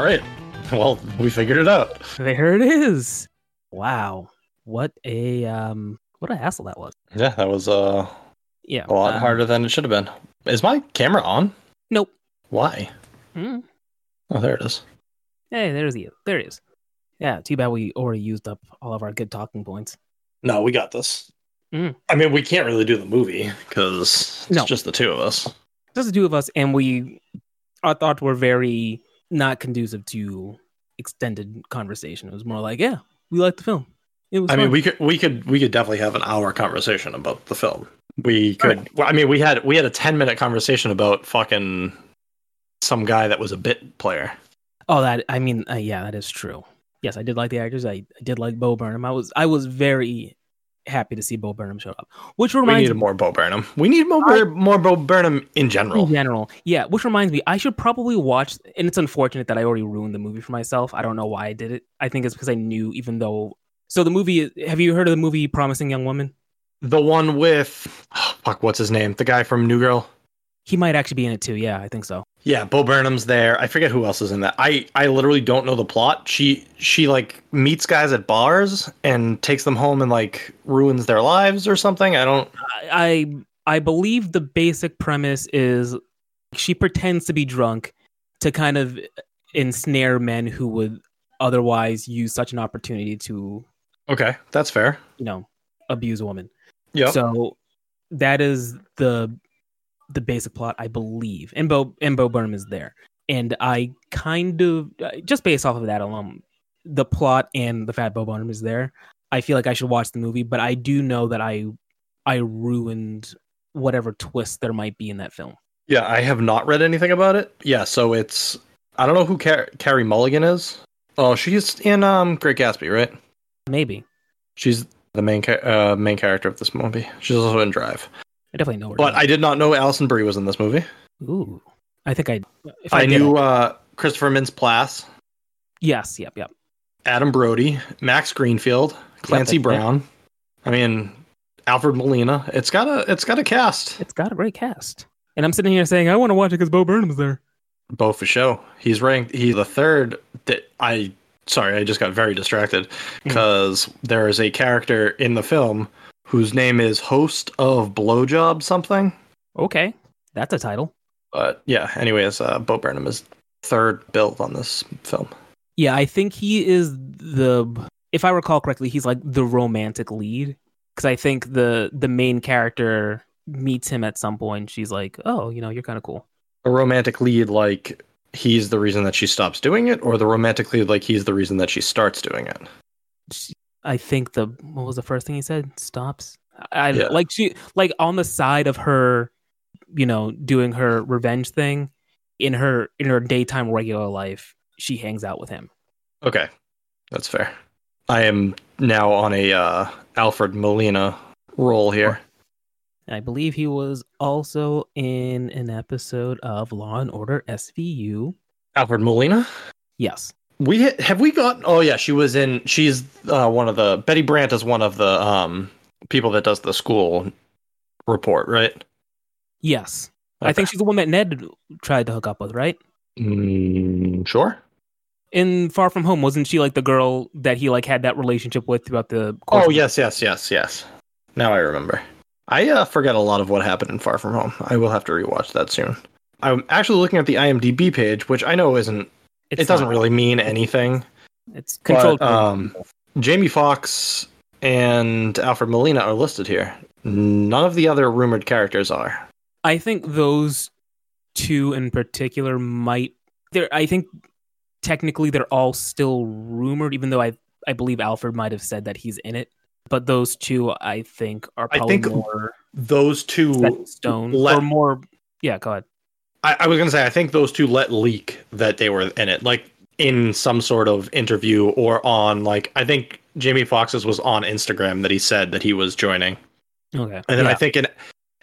All right. Well, we figured it out. There it is. Wow. What a um what a hassle that was. Yeah, that was uh, Yeah. a lot uh, harder than it should have been. Is my camera on? Nope. Why? hmm. Oh, there it is. Hey, there's the there it is. Yeah, too bad we already used up all of our good talking points. No, we got this. Mm. I mean, we can't really do the movie because it's No. just the two of us. Just the two of us, and we our thoughts were very not conducive to extended conversation. It was more like, yeah, we liked the film. It was. I mean, we could we could we could definitely have an hour conversation about the film. We could. Well, I mean, we had we had a ten minute conversation about fucking some guy that was a bit player. Oh, that I mean, uh, yeah, that is true. Yes, I did like the actors. I, I did like Bo Burnham. I was I was very happy to see Bo Burnham show up. Which We reminds needed me, more Bo Burnham. We need more I- more Bo Burnham in general. in general, yeah. Which reminds me, I should probably watch. And it's unfortunate that I already ruined the movie for myself. I don't know why I did it. I think it's because I knew, even though. So the movie. Have you heard of the movie Promising Young Woman? The one with oh, fuck, what's his name? The guy from New Girl. He might actually be in it too. Yeah, I think so. Yeah, Bo Burnham's there. I forget who else is in that. I I literally don't know the plot. She she like meets guys at bars and takes them home and like ruins their lives or something. I don't. I I believe the basic premise is she pretends to be drunk to kind of ensnare men who would otherwise use such an opportunity to Okay, that's fair. you know abuse a woman. Yeah. So that is the the basic plot, I believe. And Bo and Bo Burnham is there, and I kind of just based off of that alone, the plot and the fact Bo Burnham is there, I feel like I should watch the movie. But I do know that I I ruined whatever twist there might be in that film. Yeah, I have not read anything about it. Yeah, so it's I don't know who Car- Carey Mulligan is. Oh, she's in um Great Gatsby, right? Maybe She's the main ca- uh, main character of this movie. She's also in Drive. I definitely know. But I did not know Alison Brie was in this movie. ooh, I think I if I, I, did, knew uh, Christopher Mintz-Plasse, yes, yep, yep. Adam Brody, Max Greenfield, Clancy it. Brown. I mean, Alfred Molina. It's got a it's got a cast. It's got a great cast, and I'm sitting here saying I want to watch it because Bo Burnham's there. Bo for show. He's ranked. He's the third. That I sorry, I just got very distracted because there is a character in the film whose name is host of Blowjob something. Okay, that's a title. But yeah, anyways, uh, Bo Burnham is third build on this film. Yeah, I think he is the. If I recall correctly, he's like the romantic lead because I think the the main character meets him at some point. She's like, "Oh, you know, you're kind of cool." A romantic lead like he's the reason that she stops doing it, or the romantic lead like he's the reason that she starts doing it. I think the what was the first thing he said? Stops. I Yeah. like she like on the side of her, you know, doing her revenge thing in her in her daytime regular life. She hangs out with him. Okay, that's fair. I am now on a uh, Alfred Molina role here. And I believe he was also in an episode of Law and Order SVU. Alfred Molina. Yes. We ha- have we got? Oh yeah, she was in. She's uh, one of the Betty Brant is one of the um people that does the school report, right? Yes. I think she's the one that Ned tried to hook up with, right? Mm, sure. In Far From Home, wasn't she like the girl that he like had that relationship with throughout the course? Oh yes, yes, yes, yes. Now I remember. I uh, forget a lot of what happened in Far From Home. I will have to rewatch that soon. I'm actually looking at the IMDb page, which I know isn't. It's it doesn't not. really mean anything. It's controlled. But, um, Jamie Foxx and Alfred Molina are listed here. None of the other rumored characters are. I think those two in particular might. There, I think technically they're all still rumored, even though I I believe Alfred might have said that he's in it. But those two, I think, are I probably think more Those two. set in stone let- or more. Yeah, go ahead. I, I was gonna say I think those two let leak that they were in it, like in some sort of interview or on like I think Jamie Foxx's was on Instagram that he said that he was joining, Okay, and then I think in,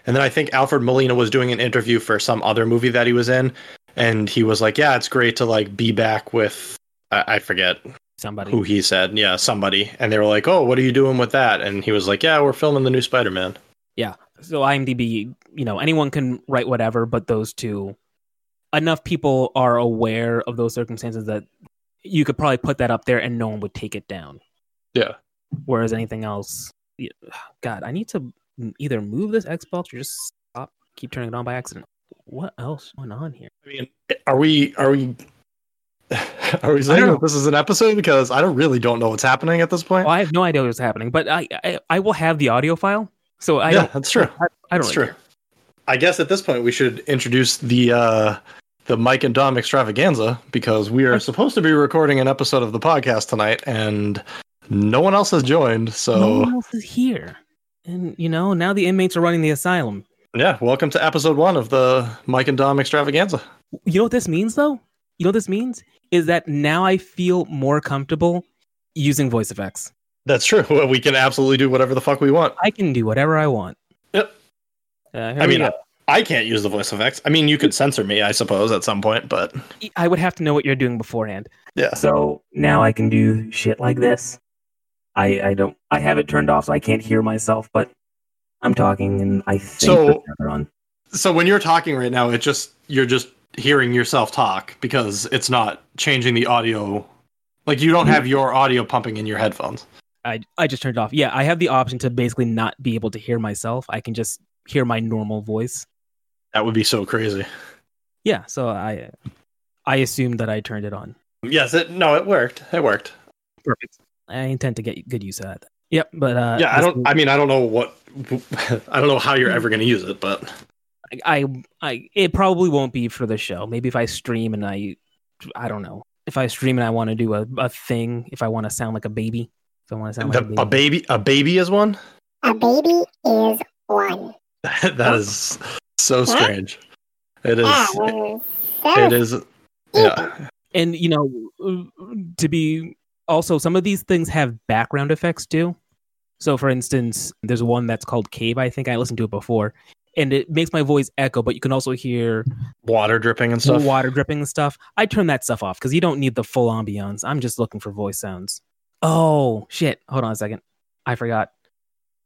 and then I think Alfred Molina was doing an interview for some other movie that he was in, and he was like, "Yeah, it's great to like be back with." I, I forget somebody. who he said, yeah, somebody, and they were like, "Oh, what are you doing with that?" And he was like, "Yeah, we're filming the new Spider-Man." So IMDb, you know, anyone can write whatever, but those two enough people are aware of those circumstances that you could probably put that up there and no one would take it down. Yeah. Whereas anything else, God, I need to either move this Xbox or just stop, keep turning it on by accident. What else went on here? I mean, are we are we are we saying know. that this is an episode because I don't really don't know what's happening at this point? Well, I have no idea what's happening, but I I, I will have the audio file, so I yeah, that's true. I, I don't That's really true. I guess at this point we should introduce the uh the Mike and Dom extravaganza because we are supposed to be recording an episode of the podcast tonight and no one else has joined. So no one else is here, and you know now the inmates are running the asylum. yeah, welcome to episode one of the Mike and Dom extravaganza. You know what this means, though? You know what this means is that now I feel more comfortable using voice effects. That's true. We can absolutely do whatever the fuck we want. I can do whatever I want. Yep. Uh, I mean, go. I can't use the voice effects. I mean, you could censor me, I suppose, at some point, but I would have to know what you're doing beforehand. yeah. So now I can do shit like this. I I don't I have it turned off so I can't hear myself, but I'm talking and I think So- on. So when you're talking right now, it just you're just hearing yourself talk because it's not changing the audio. Like you don't have your audio pumping in your headphones. I I just turned it off. Yeah, I have the option to basically not be able to hear myself. I can just hear my normal voice. That would be so crazy. Yeah, so I I assumed that I turned it on. Yes, it no, it worked. It worked. Perfect. I intend to get good use of that. Yep, but uh, yeah, I don't. I mean, I don't know what. I don't know how you're ever going to use it, but I, I, it probably won't be for the show. Maybe if I stream and I, I don't know. If I stream and I want to do a, a thing, if I want to sound like a baby, if I want to sound like the, a baby, a baby is one. A baby is one. that is so strange. It is. Yeah, It, so it is. Yeah. and you know, to be also some of these things have background effects too. So, for instance, there's one that's called Cave. I think I listened to it before, and it makes my voice echo. But you can also hear Water dripping and stuff. water dripping and stuff. I turn that stuff off because you don't need the full ambiance. I'm just looking for voice sounds. Oh shit! Hold on a second. I forgot.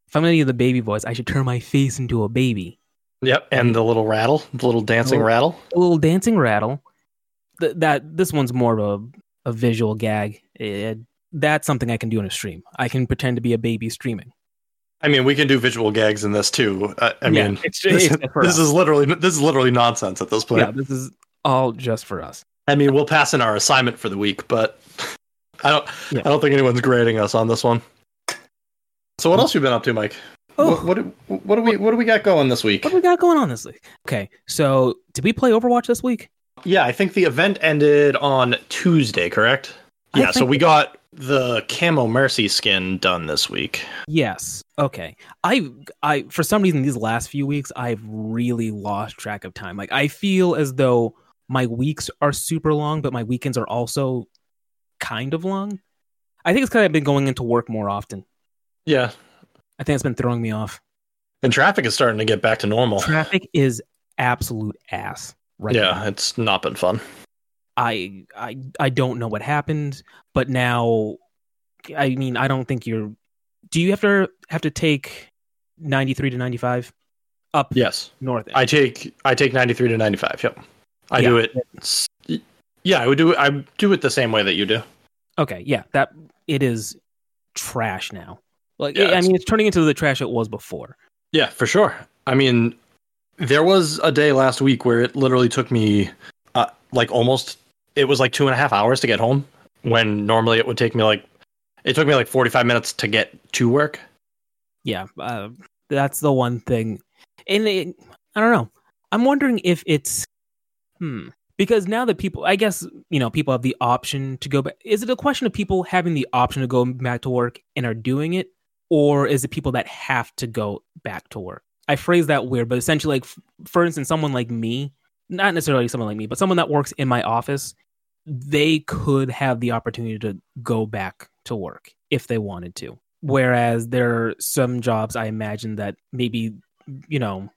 If I'm gonna do the baby voice, I should turn my face into a baby. Yep, and the little rattle, the little dancing Oh. rattle. A little dancing rattle. Th- that this one's more of a, a visual gag. It- that's something I can do in a stream. I can pretend to be a baby streaming. I mean, we can do visual gags in this too. I, I Yeah, mean, it's this, for this is literally this is literally nonsense at this point. yeah, this is all just for us. I mean, we'll pass in our assignment for the week, but I don't. Yeah. I don't think anyone's grading us on this one. So, what mm. else you been up to, Mike? Oh. What, what do- what do we what do we got going this week? What do we got going on this week? Okay, so did we play Overwatch this week? Yeah, I think the event ended on Tuesday, correct? I Yeah, so we got the camo mercy skin done this week. Yes. Okay. I I for some reason these last few weeks I've really lost track of time. Like I feel as though my weeks are super long, but my weekends are also kind of long. I think it's because I've been going into work more often. Yeah, I think it's been throwing me off. and traffic is starting to get back to normal. Traffic is absolute ass right yeah, now. it's not been fun. I I I don't know what happened, but now I mean I don't think you're do you have to have to take 93 to 95 up Yes, north? I take I take ninety three to ninety five. Yep, I do it. Yeah, I would do it. I do it the same way that you do. Okay, yeah, that it is trash now. Like Yeah, I mean, it's turning into the trash it was before. Yeah, for sure. I mean, there was a day last week where it literally took me uh, like almost it was like two and a half hours to get home when normally it would take me like it took me like 45 minutes to get to work Yeah, uh, that's the one thing, and it, I don't know. I'm wondering if it's hmm because now that people, I guess you know, people have the option to go back. Is it a question of people having the option to go back to work and are doing it, or is it people that have to go back to work? I phrase that weird, but essentially, like for instance, someone like me, not necessarily someone like me, but someone that works in my office, they could have the opportunity to go back to work if they wanted to. Whereas there are some jobs I imagine that maybe, you know,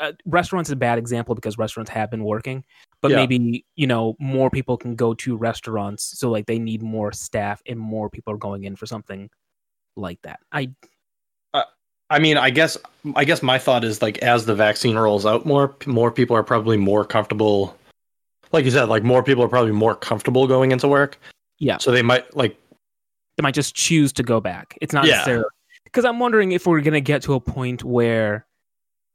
uh, restaurants is a bad example because restaurants have been working, but Yeah. maybe, you know, more people can go to restaurants. So, like, they need more staff and more people are going in for something like that. I, i mean i guess i guess my thought is like as the vaccine rolls out more more people are probably more comfortable like you said, like more people are probably more comfortable going into work. Yeah. So they might like they might just choose to go back. It's not Yeah. necessarily because I'm wondering if we're gonna get to a point where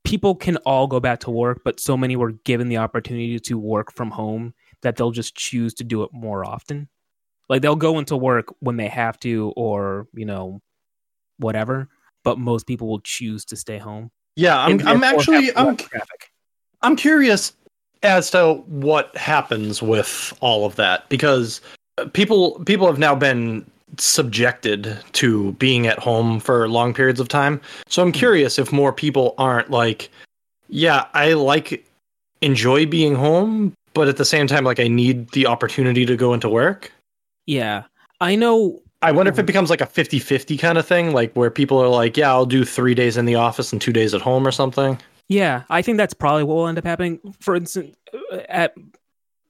people can all go back to work, but so many were given the opportunity to work from home that they'll just choose to do it more often. Like they'll go into work when they have to, or you know, whatever. But most people will choose to stay home. yeah, I'm I'm actually I'm traffic. I'm curious as to what happens with all of that because people people have now been subjected to being at home for long periods of time. So I'm hmm. curious if more people aren't like, yeah, I like enjoy being home, but at the same time like I need the opportunity to go into work. Yeah, I know. I wonder if it becomes like a 50-50 kind of thing, like where people are like, yeah, I'll do 3 days in the office and 2 days at home or something. Yeah, I think that's probably what will end up happening. For instance, at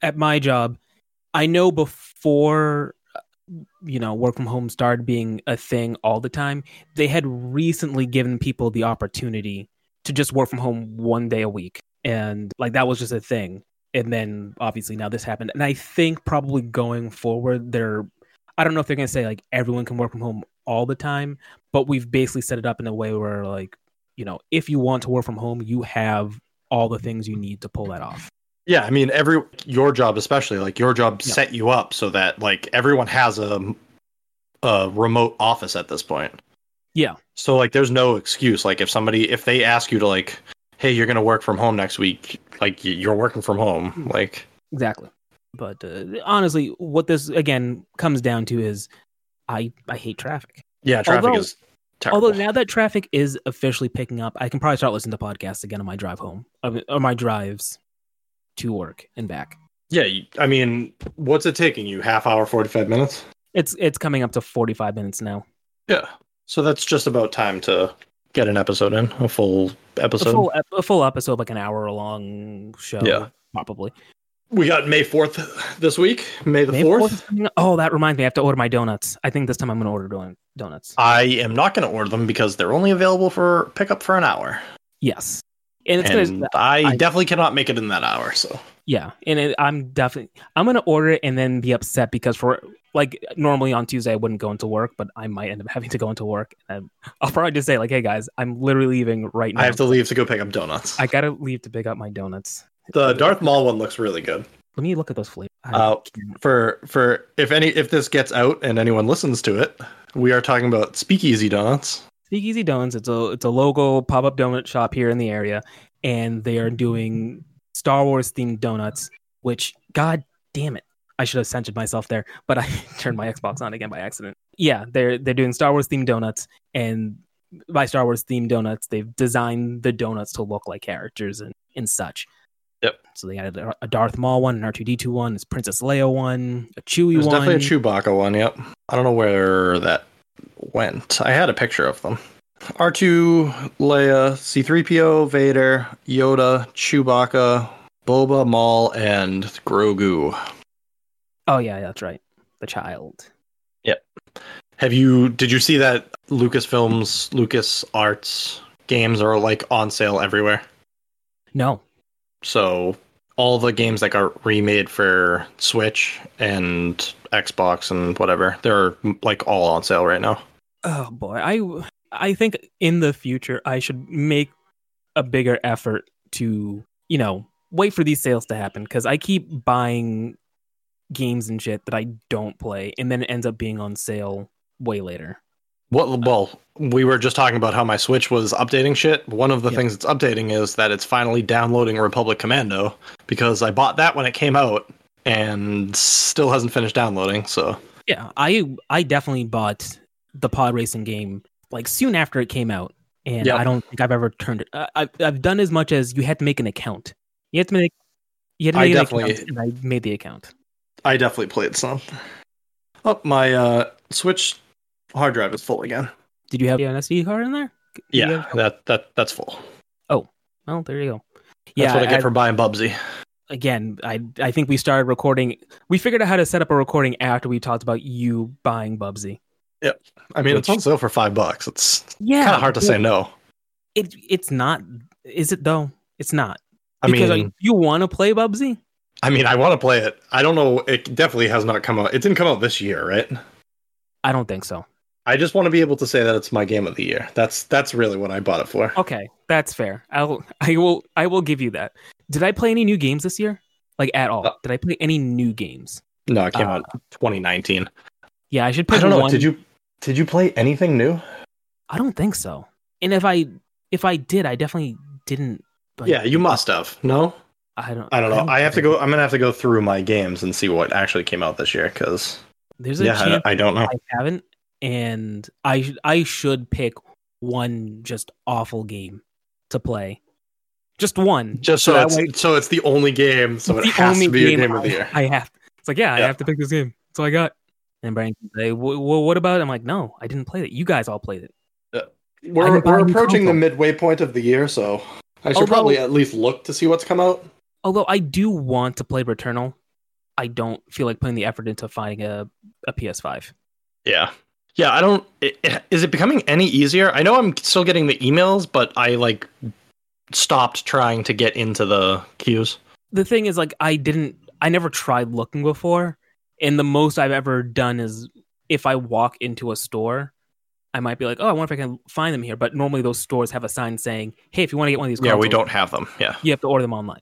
at my job, I know before you know work from home started being a thing all the time, they had recently given people the opportunity to just work from home one day a week, and like that was just a thing. And then obviously now this happened, and I think probably going forward, they're I don't know if they're gonna say like everyone can work from home all the time, but we've basically set it up in a way where like you know, if you want to work from home, you have all the things you need to pull that off. Yeah, I mean, every your job especially, like your job Yeah. set you up so that like everyone has a a remote office at this point. Yeah. So like, there's no excuse. Like, if somebody if they ask you to like, hey, you're gonna work from home next week, like you're working from home. Like, Exactly. But uh, honestly, what this again comes down to is I I hate traffic. yeah, traffic Although- is terrible. Although now that traffic is officially picking up, I can probably start listening to podcasts again on my drive home or my drives to work and back. yeah, you- I mean, what's it taking you? Half hour, forty five minutes. It's it's coming up to 45 minutes now. Yeah. So that's just about time to get an episode in, a full A episode. full a full episode like an hour long show Yeah. probably. We got May fourth this week. May the fourth. 4th is coming up. Oh, that reminds me. I have to order my donuts. I think this time I'm going to order don- donuts. I am not going to order them because they're only available for pickup for an hour, Yes, and it's and gonna. I, I- definitely cannot make it in that hour. So Yeah, and it, I'm definitely I'm gonna order it and then be upset because for like normally on Tuesday I wouldn't go into work, but I might end up having to go into work. And I'll probably just say like, "Hey guys, I'm literally leaving right now. I have to leave to go pick up donuts. I gotta leave to pick up my donuts. the Darth Maul one looks really good. Let me look at those flavors. Uh, For for if any if this gets out and anyone listens to it, we are talking about Speakeasy Donuts. Speakeasy Donuts. It's a it's a local pop up donut shop here in the area, and they are doing Star Wars themed donuts. Which, god damn it, I should have censored myself there, but I turned my Xbox on again by accident. Yeah, they're they're doing Star Wars themed donuts, and by Star Wars themed donuts, they've designed the donuts to look like characters and, and such. Yep. So they got a, Darth Maul one, an R two D two one, this Princess Leia one, a Chewie There's one. definitely a Chewbacca one. Yep. I don't know where that went. I had a picture of them. R2, Leia, C3PO, Vader, Yoda, Chewbacca, Boba, Maul, and Grogu. oh yeah, that's right, the child. Yep. Have you did you see that Lucasfilms, Lucas Arts games are like on sale everywhere? No, So all the games that got remade for Switch and Xbox and whatever, they're like all on sale right now. Oh boy, I I think in the future I should make a bigger effort to you know wait for these sales to happen because I keep buying games and shit that I don't play, and then it ends up being on sale way later. What well, we were just talking about how my Switch was updating shit. One of the Yeah. things it's updating is that it's finally downloading Republic Commando because I bought that when it came out and still hasn't finished downloading. So Yeah, I I definitely bought the pod racing game like soon after it came out, and Yeah. I don't think I've ever turned it. I, I've I've done as much as you had to make an account. You had to make. You had to I make an definitely- account, and I made the account. I definitely played some. Oh, my uh, Switch hard drive is full again. Did you have an SD card in there? Did Yeah, have- that that that's full. Oh, well, there you go. Yeah, that's what I get I- for buying Bubsy. again, I I think we started recording. We figured out how to set up a recording after we talked about you buying Bubsy. Yep. I mean, it's Which- on sale for five bucks. It's Yeah, kind of hard to say no. It it's not. Is it though? It's not. I Because mean, like, you want to play Bubsy. I mean, I want to play it. I don't know. It definitely has not come out. It didn't come out this year, right? I don't think so. I just want to be able to say that it's my game of the year. That's that's really what I bought it for. Okay, that's fair. I'll I will I will give you that. Did I play any new games this year? Like at all? Uh, Did I play any new games? No, it came Uh, out 2019. Yeah, I should I don't know. one. Did you did you play anything new? I don't think so. And if I if I did, I definitely didn't. Like, yeah, you must have. No, I don't. I don't know. I have to go. I'm gonna have to go through my games and see what actually came out this year because There's a yeah, chance I, I don't know. I haven't, and I I should pick one just awful game to play, just one. Just so that it's, way- so it's the only game, so it the has to be a game I, of the year. I have. It's like yeah, I have to pick this game. That's all I got. And Brian can say, "Well, what about?" it?" I'm like, "No, I didn't play it. You guys all played it." Uh, I We're we're approaching the midway point of the year, so I should Although- probably at least look to see what's come out. Although I do want to play Returnal, I don't feel like putting the effort into finding a a PS5. Yeah. Yeah, I don't. It, is it becoming any easier? I know I'm still getting the emails, but I like stopped trying to get into the queues. the thing is like i didn't i never tried looking before and the most i've ever done is if i walk into a store i might be like oh i wonder if i can find them here but normally those stores have a sign saying hey if you want to get one of these Yeah, we don't have them. Yeah, you have to order them online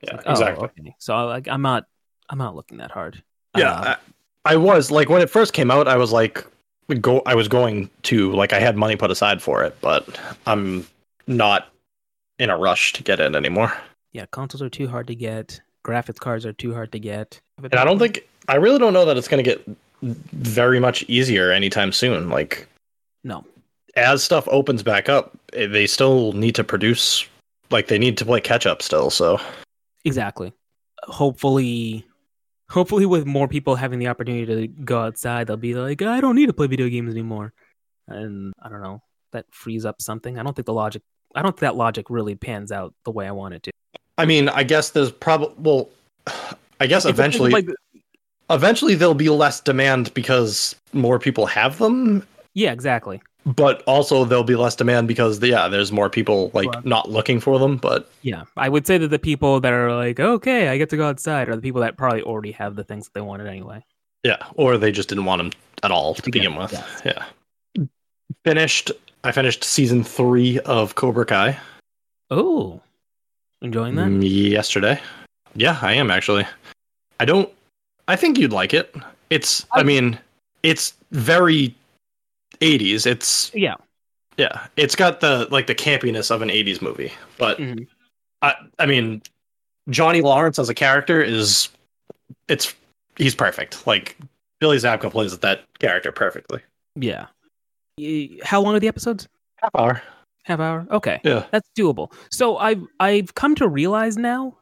yeah, Oh, exactly. okay. so I, like i'm not i'm not looking that hard Yeah, Uh, I, I was like when it first came out, I was like go. I was going to like I had money put aside for it, but I'm not in a rush to get it anymore. yeah consoles are too hard to get graphics cards are too hard to get And I don't think I really don't know that it's going to get very much easier anytime soon. Like no as stuff opens back up, eh, they still need to produce. Like they need to play catch up still. So exactly hopefully hopefully with more people having the opportunity to go outside they'll be like i don't need to play video games anymore. And i don't know that frees up something. I don't think the logic i don't think that logic really pans out the way i want it to. I mean, I guess there's probably well, I guess eventually, like eventually there'll be less demand because more people have them. yeah exactly But also there'll be less demand because yeah, there's more people like Right. not looking for them. But yeah i would say that the people that are like okay i get to go outside are the people that probably already have the things that they wanted anyway yeah, or they just didn't want them at all to begin begin with. with, Yeah. Finished. I finished season three of Cobra Kai oh enjoying that mm, yesterday. Yeah, I am actually. I don't. I think you'd like it. It's. I I- mean, it's very 80s. It's yeah yeah. It's got the like the campiness of an 80s movie, but Mhm. I. I mean, Johnny Lawrence as a character is. It's. He's perfect. Like Billy Zabka plays that character perfectly. yeah how long are the episodes Half hour. half hour okay Yeah. that's doable. So I've I've come to realize now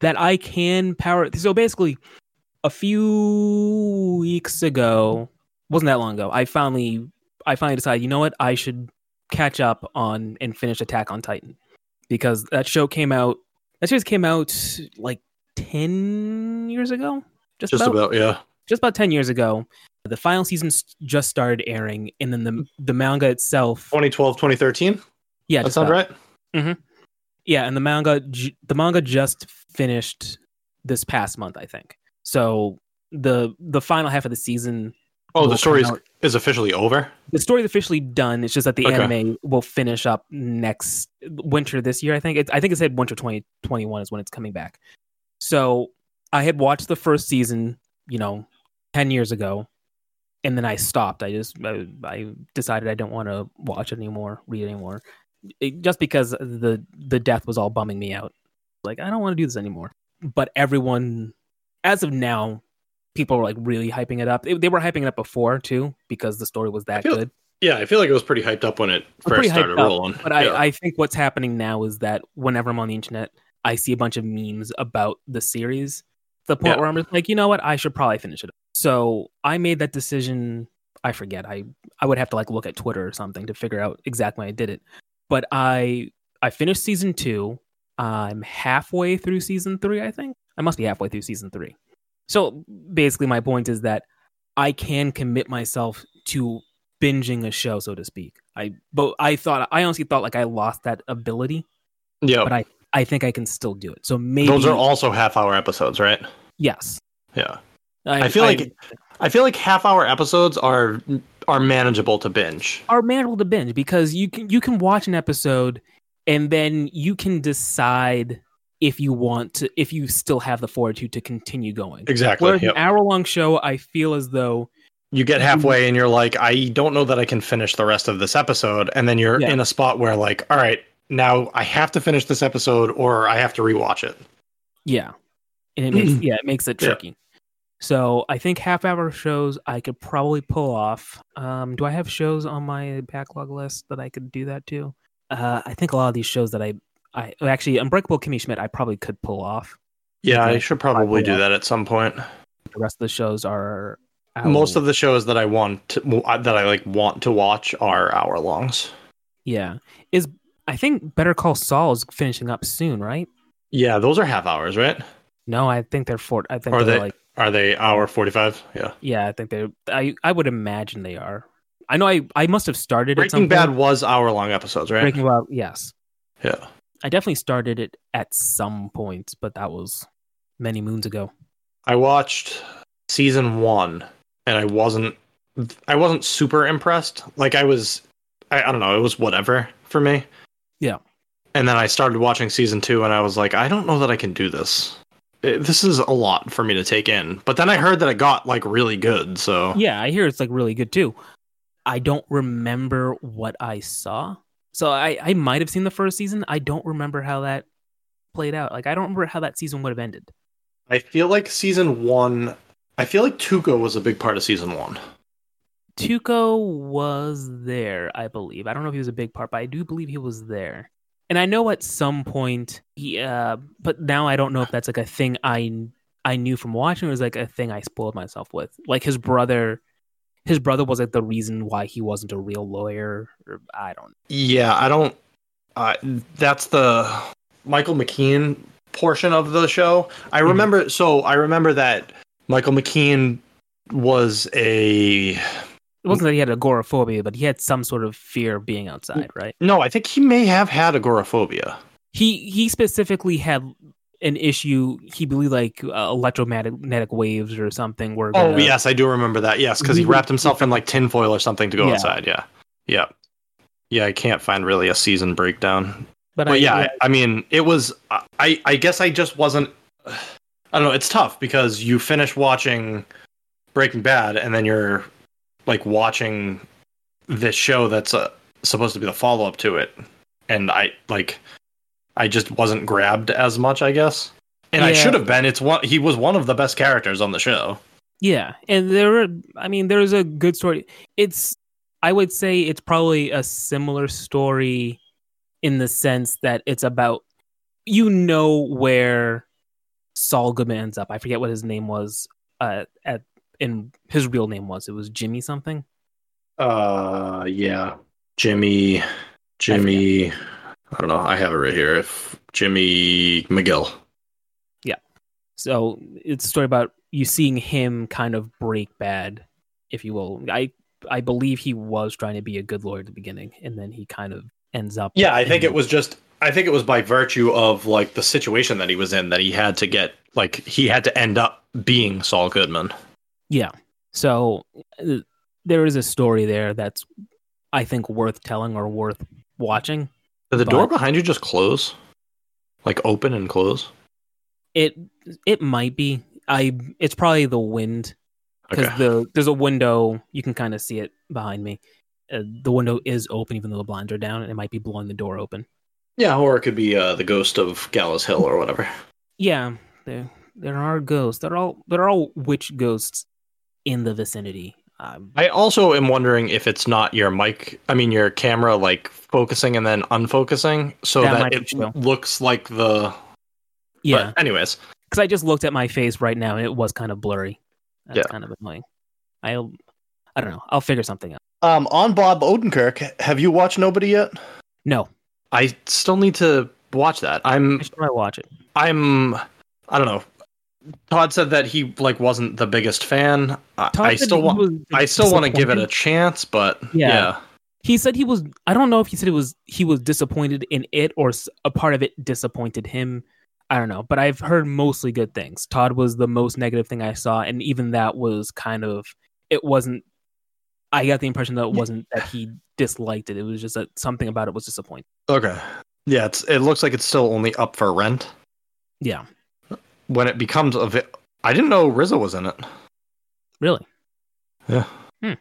that I can power. So basically, a few weeks ago, wasn't that long ago, I finally I finally decided, you know what, I should catch up on and finish Attack on Titan because that show came out. That series came out like ten years ago, just, Just about, about. Yeah. just about ten years ago. The final season just started airing, and then the the manga itself. 2012, 2013. Yeah, that just sound about. right? Mm-hmm. Yeah, and the manga the manga just finished this past month, I think. So the the final half of the season, Oh, the story is, is officially over. the story is officially done. It's just that the Okay. anime will finish up next winter this year. I think it's I think it said winter twenty twenty one is when it's coming back. So I had watched the first season, you know, ten years ago, and then I stopped. I just I, I decided I don't want to watch it anymore, read anymore, it, just because the the death was all bumming me out. Like I don't want to do this anymore. But everyone, as of now, people were like really hyping it up. They, they were hyping it up before too because the story was that feel- good. Yeah, I feel like it was pretty hyped up when it first started up, rolling. But yeah. I, I think what's happening now is that whenever I'm on the internet, I see a bunch of memes about the series. The point Yeah. where I'm just like, you know what, I should probably finish it. So I made that decision. I forget. I I would have to like look at Twitter or something to figure out exactly I did it. But I I finished season two. I'm halfway through season three. I think I must be halfway through season three. So basically, my point is that I can commit myself to binging a show, so to speak. I but I thought I honestly thought like I lost that ability, yeah. but I I think I can still do it. So maybe Those are also half hour episodes, right? yes. Yeah. I feel like- I feel like half hour episodes are are manageable to binge. are manageable to binge because you can you can watch an episode and then you can decide if you want to if you still have the fortitude to continue going. Exactly. Whereas Yep. an hour long show, I feel as though You get halfway and you're like, I don't know that I can finish the rest of this episode, and then you're Yeah. in a spot where like, all right, now I have to finish this episode or I have to rewatch it. yeah, and it makes yeah it makes it Yeah. tricky. So I think half hour shows I could probably pull off. Um, do I have shows on my backlog list that I could do that to? Uh, I think a lot of these shows that I I actually Unbreakable Kimmy Schmidt I probably could pull off. Yeah, I should probably do that at some point. The rest of the shows are Most of the shows that I want to, that I like want to watch are hour longs. Yeah. Is I think Better Call Saul is finishing up soon, right? Yeah, those are half hours, right? No, I think they're four. I think Are they're they- like Are they hour forty five? Yeah. yeah. I think they're. I I would imagine they are. I know. I I must have started at some Breaking Bad point. was hour long episodes, right? Breaking Bad. Yes, Yeah. I definitely started it at some point, but that was many moons ago. I watched season one and I wasn't I wasn't super impressed. Like I was I, I don't know, it was whatever for me. Yeah. And then I started watching season two and I was like, I don't know that I can do this. It- this is a lot for me to take in. But then I heard that it got like really good, so Yeah, I hear it's like really good too. I don't remember what I saw, so I I might have seen the first season. I don't remember how that played out. Like I don't remember how that season would have ended. I feel like season one I feel like Tuco was a big part of season one. Tuco was there, I believe. I don't know if he was a big part, but I do believe he was there. And I know at some point he uh but now I don't know if that's like a thing I I knew from watching or was like a thing I spoiled myself with. Like his brother his brother was like the reason why he wasn't a real lawyer or I don't Yeah, I don't. Uh, that's the Michael McKean portion of the show. I Mhm. remember. So I remember that Michael McKean was a. It wasn't that he had agoraphobia, but he had some sort of fear of being outside, right? No, I think he may have had agoraphobia. He he specifically had an issue. He believed like uh, electromagnetic waves or something were. Oh gonna- yes, I do remember that. Yes, because he wrapped himself in like tinfoil or something to go Yeah. outside. Yeah, yeah, yeah. I can't find really a season breakdown. But, But I, yeah, I, I mean, it was. I I guess I just wasn't. I don't know. It's tough because you finish watching Breaking Bad and then you're like watching this show that's uh, supposed to be the follow up to it, and I like. I just wasn't grabbed as much, I guess. And I should have been. It's one. He was one of the best characters on the show. yeah, and there. Are, I mean, there's a good story. It's. I would say it's probably a similar story, in the sense that it's about. You know where Saul Goodman ends up. I forget what his name was. Uh, at and his real name was. It was Jimmy something. Uh, yeah, Jimmy, Jimmy. I don't know. I have it right here. If Jimmy McGill. Yeah. So it's a story about you seeing him kind of break bad, if you will. I I believe he was trying to be a good lawyer at the beginning, and then he kind of ends up. Yeah, I think in- it was just. I think it was by virtue of like the situation that he was in that he had to get like he had to end up being Saul Goodman. Yeah. So uh, there is a story there that's I think worth telling or worth watching. Did the But- door behind you just close? Like open and close? It it might be. I it's probably the wind because Okay. the there's a window you can kind of see it behind me. Uh, the window is open even though the blinds are down, and it might be blowing the door open. Yeah, or it could be uh, the ghost of Gallows Hill or whatever. Yeah, there there are ghosts. They're all they're all witch ghosts in the vicinity. Um, I also am wondering if it's not your mic, I mean your camera like focusing and then unfocusing so That that, it true. looks like the yeah, But anyways, because I just looked at my face right now and it was kind of blurry. That's Yeah. kind of annoying. I'll I don't know. I'll figure something out. um on Bob Odenkirk, have you watched Nobody yet? No, I still need to watch that. I'm I should probably watch it. I'm I don't know. Todd said that he like wasn't the biggest fan. I, I still want I still want to give it a chance, but Yeah. yeah. he said he was. I don't know if he said it was he was disappointed in it or a part of it disappointed him. I don't know, but I've heard mostly good things. Todd was the most negative thing I saw, and even that was kind of it wasn't. I got the impression that it wasn't that he disliked it. It was just that something about it was disappointing. Okay. Yeah, it's it looks like it's still only up for rent. Yeah, When it becomes a I didn't know RZA was in it. really. Yeah. Hmm.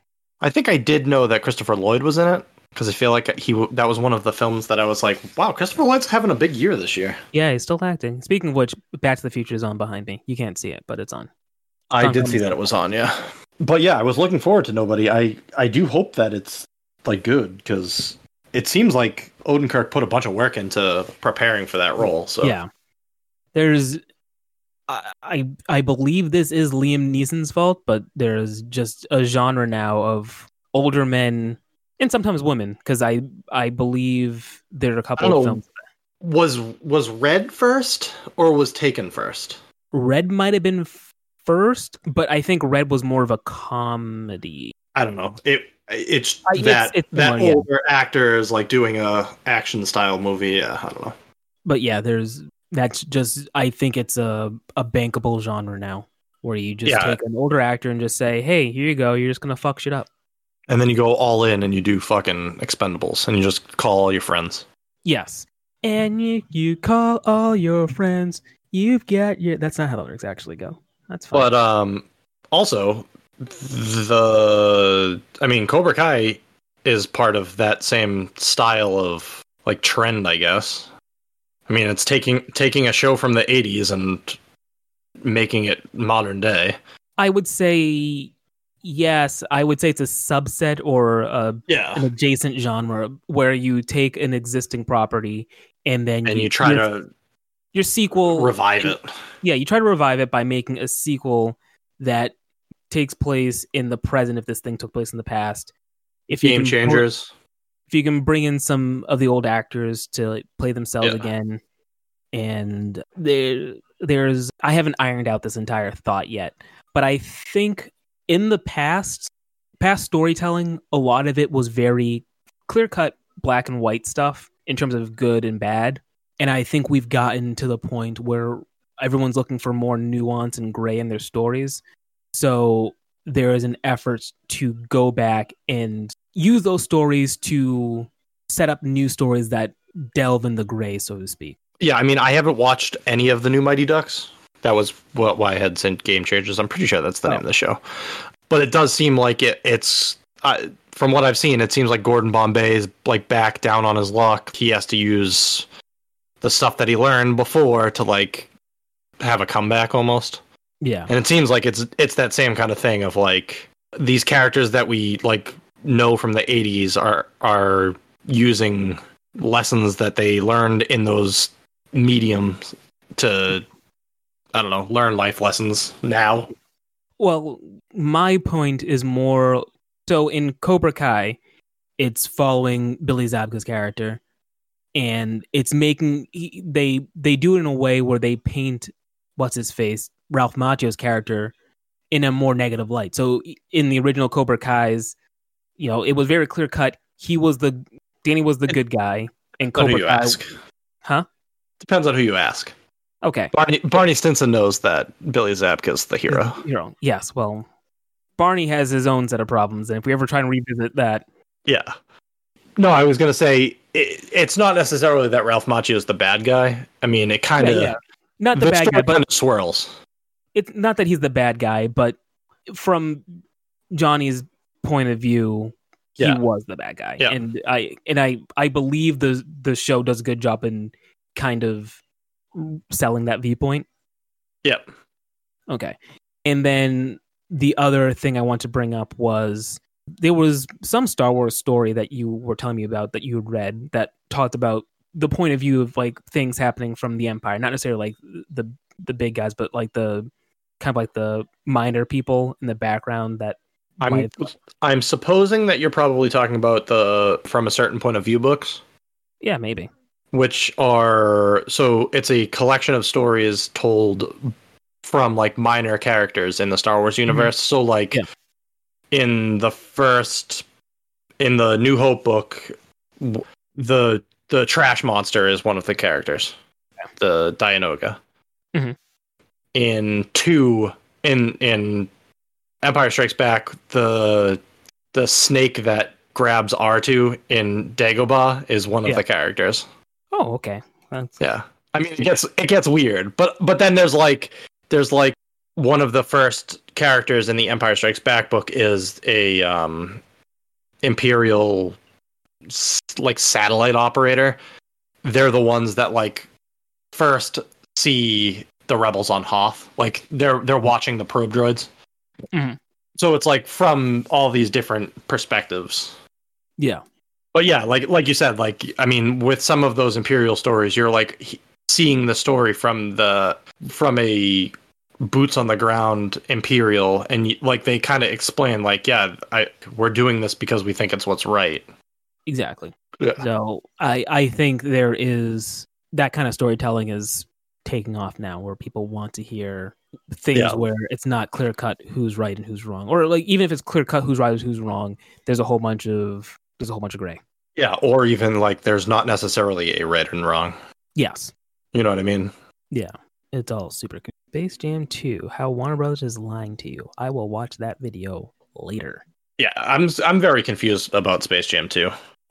I think I did know that Christopher Lloyd was in it because I feel like he w- that was one of the films that I was like, wow, Christopher Lloyd's having a big year this year. Yeah, he's still acting. Speaking of which, Back to the Future is on behind me. You can't see it, but it's on. I on did see that it was on, yeah. But yeah, I was looking forward to Nobody. I I do hope that it's like good because it seems like Odenkirk put a bunch of work into preparing for that role. So Yeah. There's I, I I believe this is Liam Neeson's fault, but there's just a genre now of older men and sometimes women because I I believe there are a couple of films. was was Red first or was Taken first? Red might have been first, but I think Red was more of a comedy. I don't know. It it's Uh, it's- that it's that similar, yeah. older actor is like doing a action style movie. Yeah, I don't know. But yeah, there's that's just I think it's a a bankable genre now where you just Yeah. take an older actor and just say, "Hey, here you go. You're just gonna fuck shit up." And then you go all in and you do fucking Expendables and you just call all your friends. Yes. And you, you call all your friends. You've got your. That's not how the lyrics actually go. That's fine. But um, also the I mean Cobra Kai is part of that same style of like trend, I guess. I mean, it's taking taking a show from the '80s and making it modern day. I would say yes. I would say it's a subset or a, an adjacent genre where you take an existing property and then and you try your, to your sequel revive it. Yeah, you try to revive it by making a sequel that takes place in the present. If this thing took place in the past, if you Game can br- changers. If you can bring in some of the old actors to like, play themselves Yeah. again. And there there's i haven't ironed out this entire thought yet but i think in the past past storytelling a lot of it was very clear cut black and white stuff in terms of good and bad. And i think we've gotten to the point where everyone's looking for more nuance and gray in their stories. So there is an effort to go back and use those stories to set up new stories that delve in the gray, so to speak. Yeah, I mean, I haven't watched any of the new Mighty Ducks. That was what why I had sent Game Changers. I'm pretty sure that's the Oh. name of the show. But it does seem like it. It's uh, from what I've seen, it seems like Gordon Bombay is like back down on his luck. He has to use the stuff that he learned before to like have a comeback almost. Yeah. And it seems like it's it's that same kind of thing of like these characters that we like know from the 80s are are using lessons that they learned in those mediums to I don't know, learn life lessons now. Well, my point is more so in Cobra Kai, it's following Billy Zabka's character, and it's making he, they they do it in a way where they paint what's his face Ralph Macchio's character in a more negative light. So in the original Cobra Kai's, you know, it was very clear cut. He was the Danny was the good guy, and Cobra you Kai. ask. Huh? Depends on who you ask. Okay, Barney Barney Stinson knows that Billy Zabka's the hero. hero. Yes. Well, Barney has his own set of problems, and if we ever try and revisit that, Yeah. No, I was gonna say it, it's not necessarily that Ralph Macchio is the bad guy. I mean, it kind of Yeah, yeah. not the, bad guy, but kind of swirls. it's not that he's the bad guy, but from Johnny's point of view, he Yeah. was the bad guy, Yeah. and I and I I believe the the show does a good job in kind of selling that viewpoint. Yep. Okay, and then the other thing I want to bring up was there was some Star Wars story that you were telling me about that you had read that talked about the point of view of like things happening from the Empire, not necessarily like the the big guys, but like the kind of like the minor people in the background that I'm I'm supposing that you're probably talking about the from a certain point of view books, yeah maybe which are so it's a collection of stories told from like minor characters in the Star Wars universe. So like Yeah. in the first in the New Hope book, the the trash monster is one of the characters, the Dianoga. Mhm. In two, in in Empire Strikes Back, the the snake that grabs R two in Dagobah is one of Yeah. the characters. Oh, okay. That's, Yeah. I mean, it gets it gets weird, but but then there's like there's like one of the first characters in the Empire Strikes Back book is a um imperial like satellite operator. They're the ones that like first see the rebels on Hoth. Like they're they're watching the probe droids. Mhm. So it's like from all these different perspectives. yeah. But yeah, like like you said, like I mean, with some of those imperial stories, you're like he- seeing the story from the from a boots on the ground imperial, and y- like they kind of explain, like, yeah, I we're doing this because we think it's what's right. Exactly. Yeah. So I I think there is that kind of storytelling is taking off now, where people want to hear things Yeah. where it's not clear cut who's right and who's wrong, or like even if it's clear cut who's right and who's wrong, there's a whole bunch of there's a whole bunch of gray. Yeah, or even like there's not necessarily a right and wrong. Yes. You know what I mean? Yeah. It's all super cool. Space Jam 2, How Warner Brothers is lying to you. I will watch that video later. Yeah, I'm I'm very confused about Space Jam 2.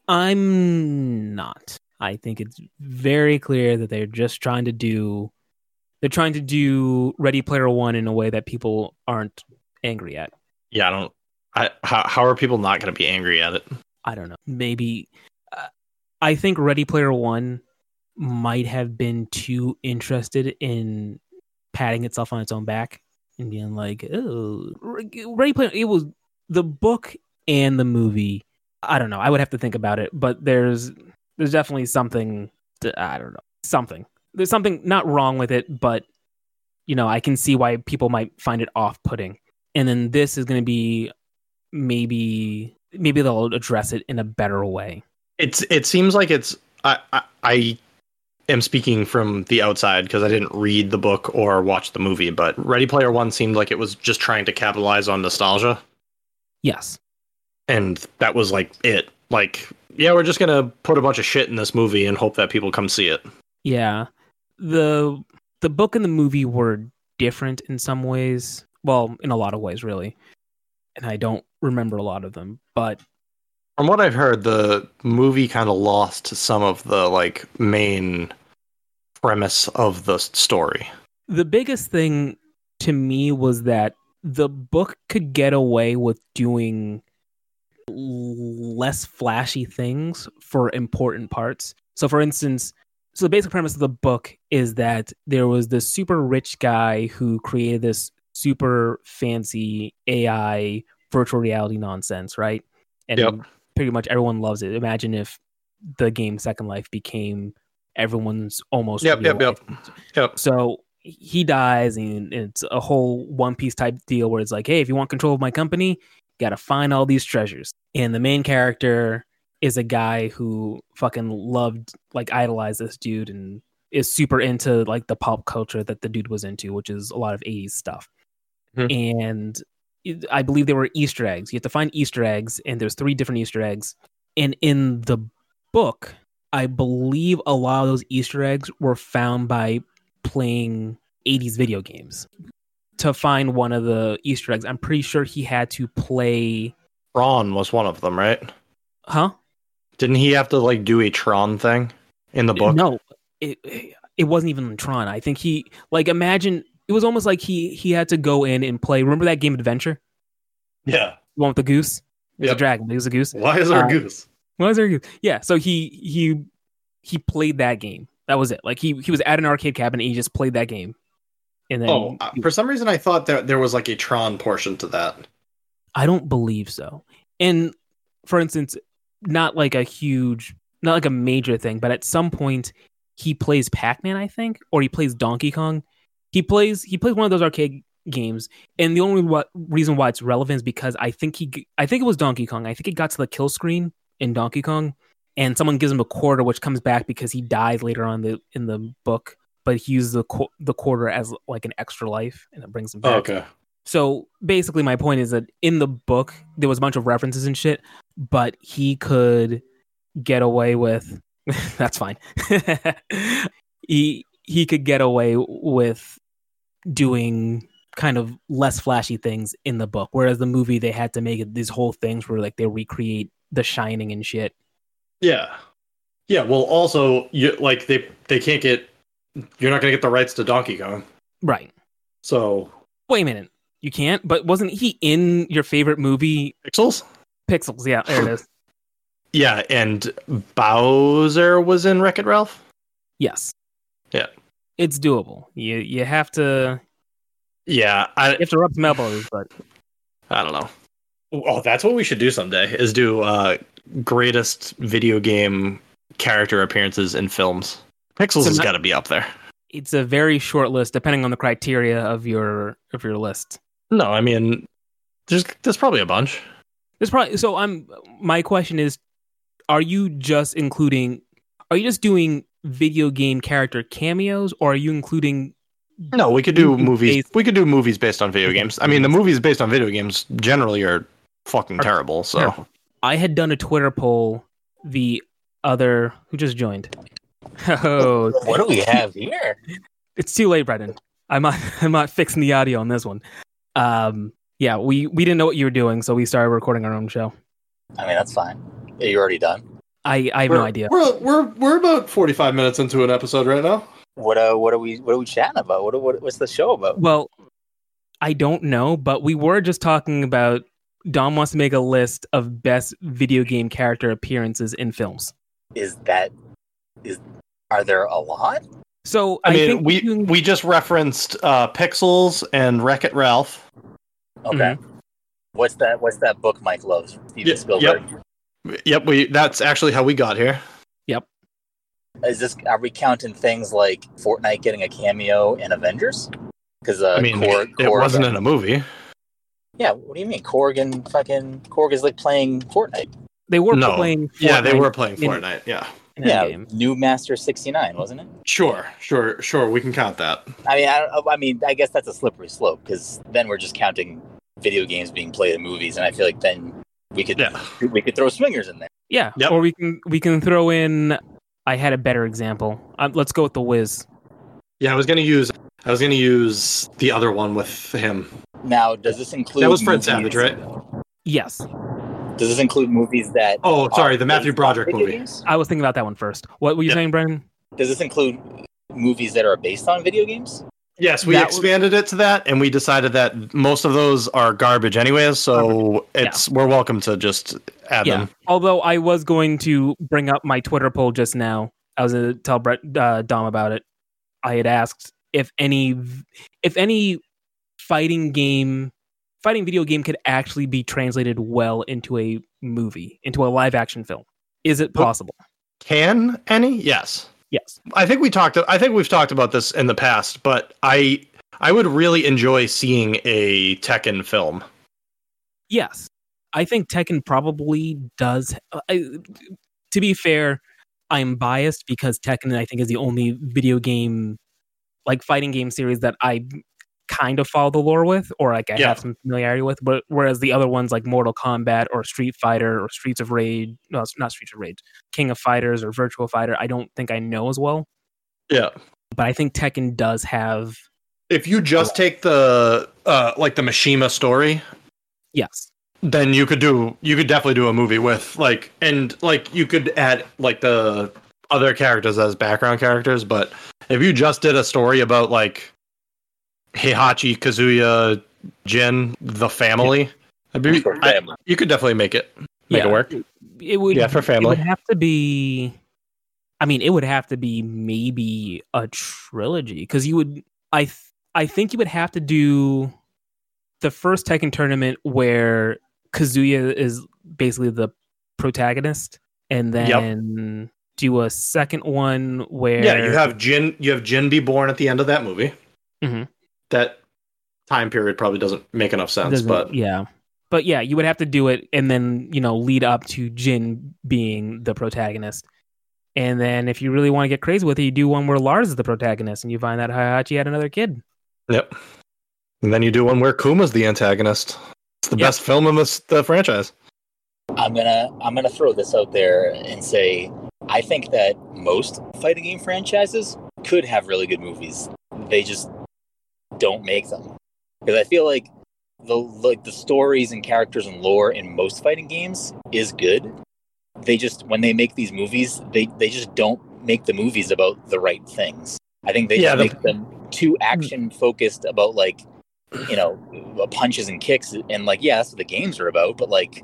I'm not. I think it's very clear that they're just trying to do they're trying to do Ready Player One in a way that people aren't angry at. Yeah, I don't. I how how are people not going to be angry at it? I don't know. Maybe uh, I think Ready Player One might have been too interested in patting itself on its own back and being like, "Oh, Ready Player." It was the book and the movie. I don't know. I would have to think about it, but there's there's definitely something. To, I don't know something. There's something not wrong with it, but you know, I can see why people might find it off-putting. And then this is going to be maybe maybe they'll address it in a better way. It's it seems like it's I I, I am speaking from the outside because I didn't read the book or watch the movie, but Ready Player One seemed like it was just trying to capitalize on nostalgia, Yes. and that was like it. Like, yeah, we're just gonna put a bunch of shit in this movie and hope that people come see it. Yeah. The the book and the movie were different in some ways. Well, in a lot of ways really. And I don't remember a lot of them, but From what I've heard, the movie kind of lost some of the like main premise of the story. the biggest thing to me was that the book could get away with doing less flashy things for important parts. So, for instance, so the basic premise of the book is that there was this super rich guy who created this super fancy AI virtual reality nonsense, right? And Yep. pretty much everyone loves it. Imagine if the game Second Life became everyone's almost Yep, real yep, yep. life. Yep. So he dies, and it's a whole One Piece type deal where it's like, hey, if you want control of my company, you got to find all these treasures. And the main character is a guy who fucking loved, like, idolized this dude and is super into like the pop culture that the dude was into, which is a lot of 80s stuff. Mm-hmm. And I believe there were Easter eggs. You have to find Easter eggs, and there's three different Easter eggs. And in the book, I believe a lot of those Easter eggs were found by playing 80s video games. To find one of the Easter eggs, I'm pretty sure he had to play. Tron was one of them, right? Huh? Didn't he have to like do a Tron thing in the book? No, it it wasn't even Tron. I think he like imagine it was almost like he he had to go in and play. Remember that game Adventure, Yeah. the one with the goose? It was Yep. a dragon. It was a goose. Why is there Uh, a goose? Why is there a goose? Yeah. So he he he played that game. That was it. Like he he was at an arcade cabinet. and He just played that game. And then Oh, uh, for some reason I thought that there was like a Tron portion to that. I don't believe so. And for instance, not like a huge, not like a major thing, but at some point he plays Pac-Man, I think, or he plays Donkey Kong. He plays he plays one of those arcade games, and the only what, reason why it's relevant is because I think he I think it was Donkey Kong. I think it got to the kill screen in Donkey Kong, and someone gives him a quarter, which comes back because he dies later on the in the book. But he uses the qu- the quarter as like an extra life, and it brings him back. okay. So basically, my point is that in the book, there was a bunch of references and shit. But he could get away with that's fine. he he could get away with doing kind of less flashy things in the book, whereas the movie they had to make these whole things where like they recreate The Shining and shit. Yeah. Yeah. Well, also, you like they they can't get. You're not gonna get the rights to Donkey Kong. Right. So Wait a minute. You can't. But wasn't he in your favorite movie, pixels. Pixels? Yeah, there it is. Yeah, and Bowser was in Wreck It Ralph. Yes. Yeah. It's doable. You you have to Yeah, I you have to rub some elbows, but I don't know. Oh, that's what we should do someday. Is do uh greatest video game character appearances in films. Pixels So has got to be up there. it's a very short list depending on the criteria of your of your list. No, I mean, there's there's probably a bunch. There's probably so I'm my question is are you just including are you just doing video game character cameos or are you including No, we could do movies. based- We could do movies based on video games. I mean, the movies based on video games generally are fucking Are terrible. So terrible. I had done a Twitter poll the other who just joined. Oh, What do we have here? it's too late, Brendan. I'm not I'm not fixing the audio on this one. Um yeah, we we didn't know what you were doing, so we started recording our own show. I mean, that's fine. Are you already done? I, I have we're, no idea. We're we're we're about forty five minutes into an episode right now. What uh, what are we what are we chatting about? What, what what's the show about? Well, I don't know, but we were just talking about Dom wants to make a list of best video game character appearances in films. Is that is are there a lot? So I, I, mean, think we you- we just referenced uh, Pixels and Wreck It Ralph. Okay. What's that? What's that book Mike loves? Steven Yep, Spielberg. Yep, we that's actually how we got here. Is this? Are we counting things like Fortnite getting a cameo in Avengers? Because uh, I mean, Korg, it Korg- wasn't in a movie. Yeah. What do you mean? Korg and fucking Korg is like playing Fortnite. they were No. playing. Yeah, they were playing in- Fortnite. Yeah, in yeah. Endgame. Noobmaster sixty nine, wasn't it? sure, sure, sure. We can count that. I mean, I, I mean, I guess that's a slippery slope because then we're just counting video games being played in movies, and I feel like then we could Yeah. we could throw swingers in there. Yeah, Yep. or we can we can throw in. I had a better example. Um, let's go with the Wiz. Yeah, I was gonna use. I was gonna use the other one with him. Now, does this include That was Fred movies- Savage, right? Yes, Does this include movies that? Oh, sorry, the Matthew Broderick video movie. games? I was thinking about that one first. What were you Yeah. saying, Brendan? Does this include movies that are based on video games? Yes, we That was- expanded it to that, and we decided that most of those are garbage anyways. So it's we're welcome to just add Yeah. them. Although I was going to bring up my Twitter poll just now. I was going to tell Brett uh, Dom about it. I had asked if any if any fighting game fighting video game could actually be translated well into a movie, into a live action film. Is it possible? Can any? Yes. Yes. I think we talked. I think we've talked about this in the past, but I I would really enjoy seeing a Tekken film. Yes. I think Tekken probably does. I, to be fair, I'm biased because Tekken, I think, is the only video game, like fighting game series that I kind of follow the lore with, or like I Yeah. have some familiarity with. But whereas the other ones, like Mortal Kombat or Street Fighter or Streets of Rage, no, it's not Streets of Rage, King of Fighters or Virtual Fighter, I don't think I know as well. Yeah. But I think Tekken does have, If you just take the uh like the Mishima story, yes, then you could do you could definitely do a movie with like and like you could add like the other characters as background characters but if you just did a story about like Heihachi, Kazuya, Jin, the family, that'd be, For I- you could definitely make it make Yeah. it work. it would Yeah, for family. It would have to be. I mean, it would have to be maybe a trilogy because you would. I th- I think you would have to do the first Tekken tournament where Kazuya is basically the protagonist, and Yep. then do a second one where Yeah, you have Jin you have Jin be born at the end of that movie. Mhm. That time period probably doesn't make enough sense, doesn't- but yeah. But yeah, you would have to do it and then, you know, lead up to Jin being the protagonist. And then if you really want to get crazy with it, you do one where Lars is the protagonist and you find that Heihachi had another kid. Yep. And then you do one where Kuma's the antagonist. It's the Yep. best film in this the franchise. I'm gonna I'm gonna throw this out there and say I think that most fighting game franchises could have really good movies. They just don't make them because I feel like the like the stories and characters and lore in most fighting games is good. They just when they make these movies, they they just don't make the movies about the right things. I think they Yeah, just the- make them too action focused about like you know uh, punches and kicks and like yeah, that's what the games are about. But like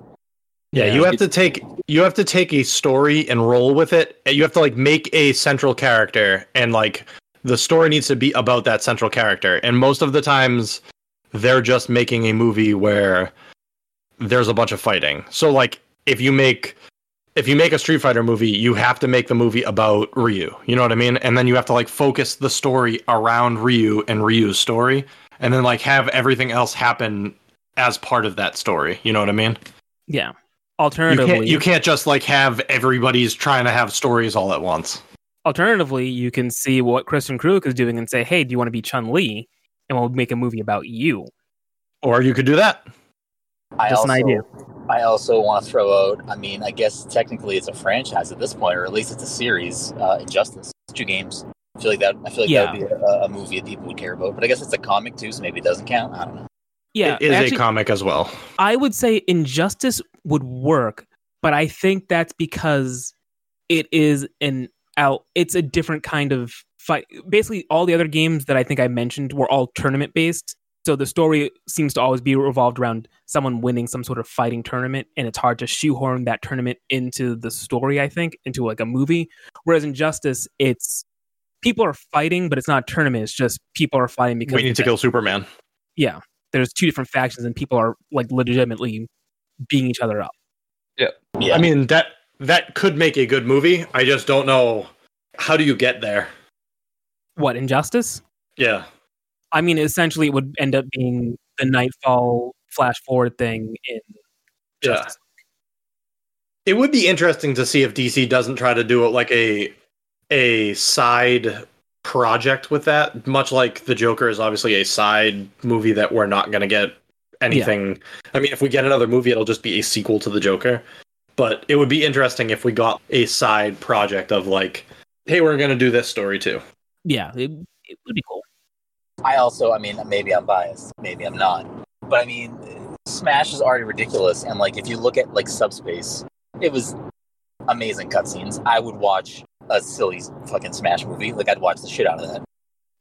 Yeah, Yeah. you have to take you have to take a story and roll with it. You have to like make a central character and like the story needs to be about that central character. And most of the times they're just making a movie where there's a bunch of fighting. So like if you make if you make a Street Fighter movie, you have to make the movie about Ryu. You know what I mean? And then you have to like focus the story around Ryu and Ryu's story and then like have everything else happen as part of that story. You know what I mean? Yeah. You Alternatively, can't, you can't just like have everybody's trying to have stories all at once. Alternatively, you can see what Kristin Kreuk is doing and say, "Hey, do you want to be Chun Li?" And we'll make a movie about you. Or you could do that. I Just an also, idea. I also want to throw out. I mean, I guess technically it's a franchise at this point, or at least it's a series. Uh, Injustice, two games. I feel like that. I feel like Yeah. that would be a, a movie that people would care about. But I guess it's a comic too, so maybe it doesn't count. I don't know. Yeah, it is actually, a comic as well. I would say Injustice would work, but I think that's because it is an out. It's a different kind of fight. Basically, all the other games that I think I mentioned were all tournament based. So the story seems to always be revolved around someone winning some sort of fighting tournament, and it's hard to shoehorn that tournament into the story. I think into like a movie. Whereas Injustice it's people are fighting, but it's not a tournament. It's just people are fighting because We need to kill Superman. yeah, there's two different factions and people are like legitimately beating each other up. Yeah, I mean that that could make a good movie. I just don't know how do you get there. What injustice? Yeah. I mean, essentially, it would end up being the Nightfall flash forward thing in Yeah. Justice. It would be interesting to see if DC doesn't try to do it like a a side project with that, much like the Joker is obviously a side movie that we're not going to get anything. I mean, if we get another movie, it'll just be a sequel to the Joker. But it would be interesting if we got a side project of like, hey, we're going to do this story too. Yeah, it, it would be cool. I also, I mean, maybe I'm biased, maybe I'm not, but I mean, Smash is already ridiculous, and like if you look at like Subspace, it was amazing cutscenes. I would watch a silly fucking Smash movie, like I'd watch the shit out of that.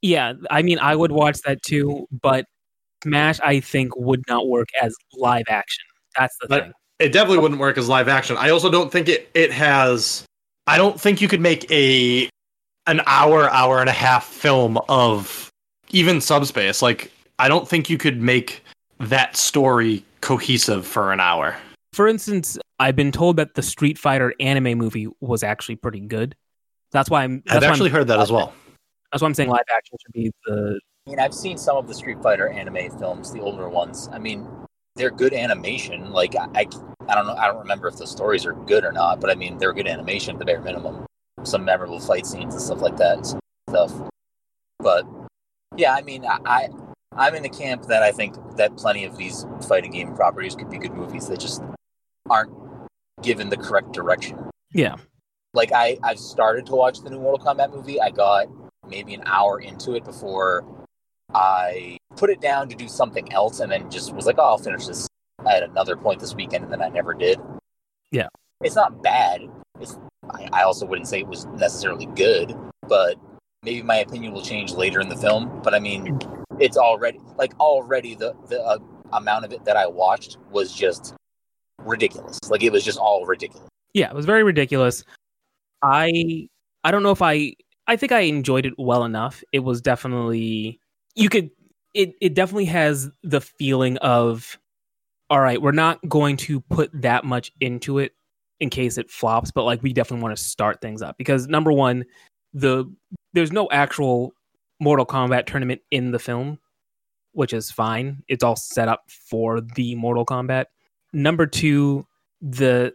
Yeah, I mean, I would watch that too, but Smash, I think, would not work as live action. That's the But- thing. It definitely wouldn't work as live action. I also don't think it it has. I don't think you could make a an hour, hour and a half film of even subspace. Like, I don't think you could make that story cohesive for an hour. For instance, I've been told that the Street Fighter anime movie was actually pretty good. That's why I'm. That's I've why actually I'm, heard that as well. That's why I'm saying live action should be the. I mean, I've seen some of the Street Fighter anime films, the older ones. I mean, they're good animation. Like I, I, I don't know, I don't remember if the stories are good or not, but I mean, they're good animation at the bare minimum. Some memorable fight scenes and stuff like that, stuff. But yeah, I mean, I, I, I'm in the camp that I think that plenty of these fighting game properties could be good movies. They just aren't given the correct direction. Yeah. Like I, I've started to watch the new Mortal Kombat movie. I got maybe an hour into it before I put it down to do something else, and then just was like, "Oh, I'll finish this at another point this weekend," and then I never did. Yeah. it's not bad. It's I, I also wouldn't say it was necessarily good, but maybe my opinion will change later in the film. But I mean, it's already like already the the uh, amount of it that I watched was just ridiculous. Like it was just all ridiculous. Yeah, it was very ridiculous. I I don't know if I I think I enjoyed it well enough. It was definitely you could it it definitely has the feeling of all right, we're not going to put that much into it in case it flops, but like we definitely want to start things up because number one, the there's no actual Mortal Kombat tournament in the film, which is fine. It's all set up for the Mortal Kombat. Number two, the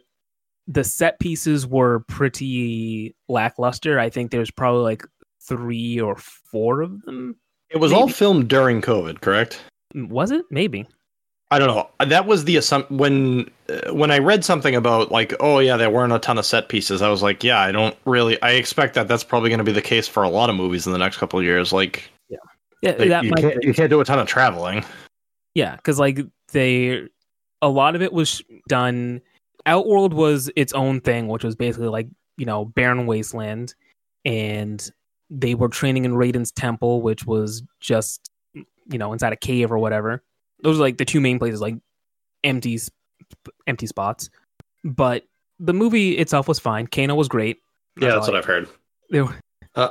the set pieces were pretty lackluster. I think there's probably like three or four of them. It was all filmed during COVID, correct? Was it? Maybe. I don't know. That was the assumption when uh, when I read something about like, oh yeah, there weren't a ton of set pieces. I was like, yeah, I don't really. I expect that that's probably going to be the case for a lot of movies in the next couple of years. Like, yeah, like, that you might can't you can't do a ton of traveling. Yeah, because like they, a lot of it was done. Outworld was its own thing, which was basically like you know barren wasteland, and they were training in Raiden's temple, which was just you know inside a cave or whatever. Those are like the two main places, like empty, empty spots. But the movie itself was fine. Kano was great. Yeah, that's what I've heard. Were- Uh,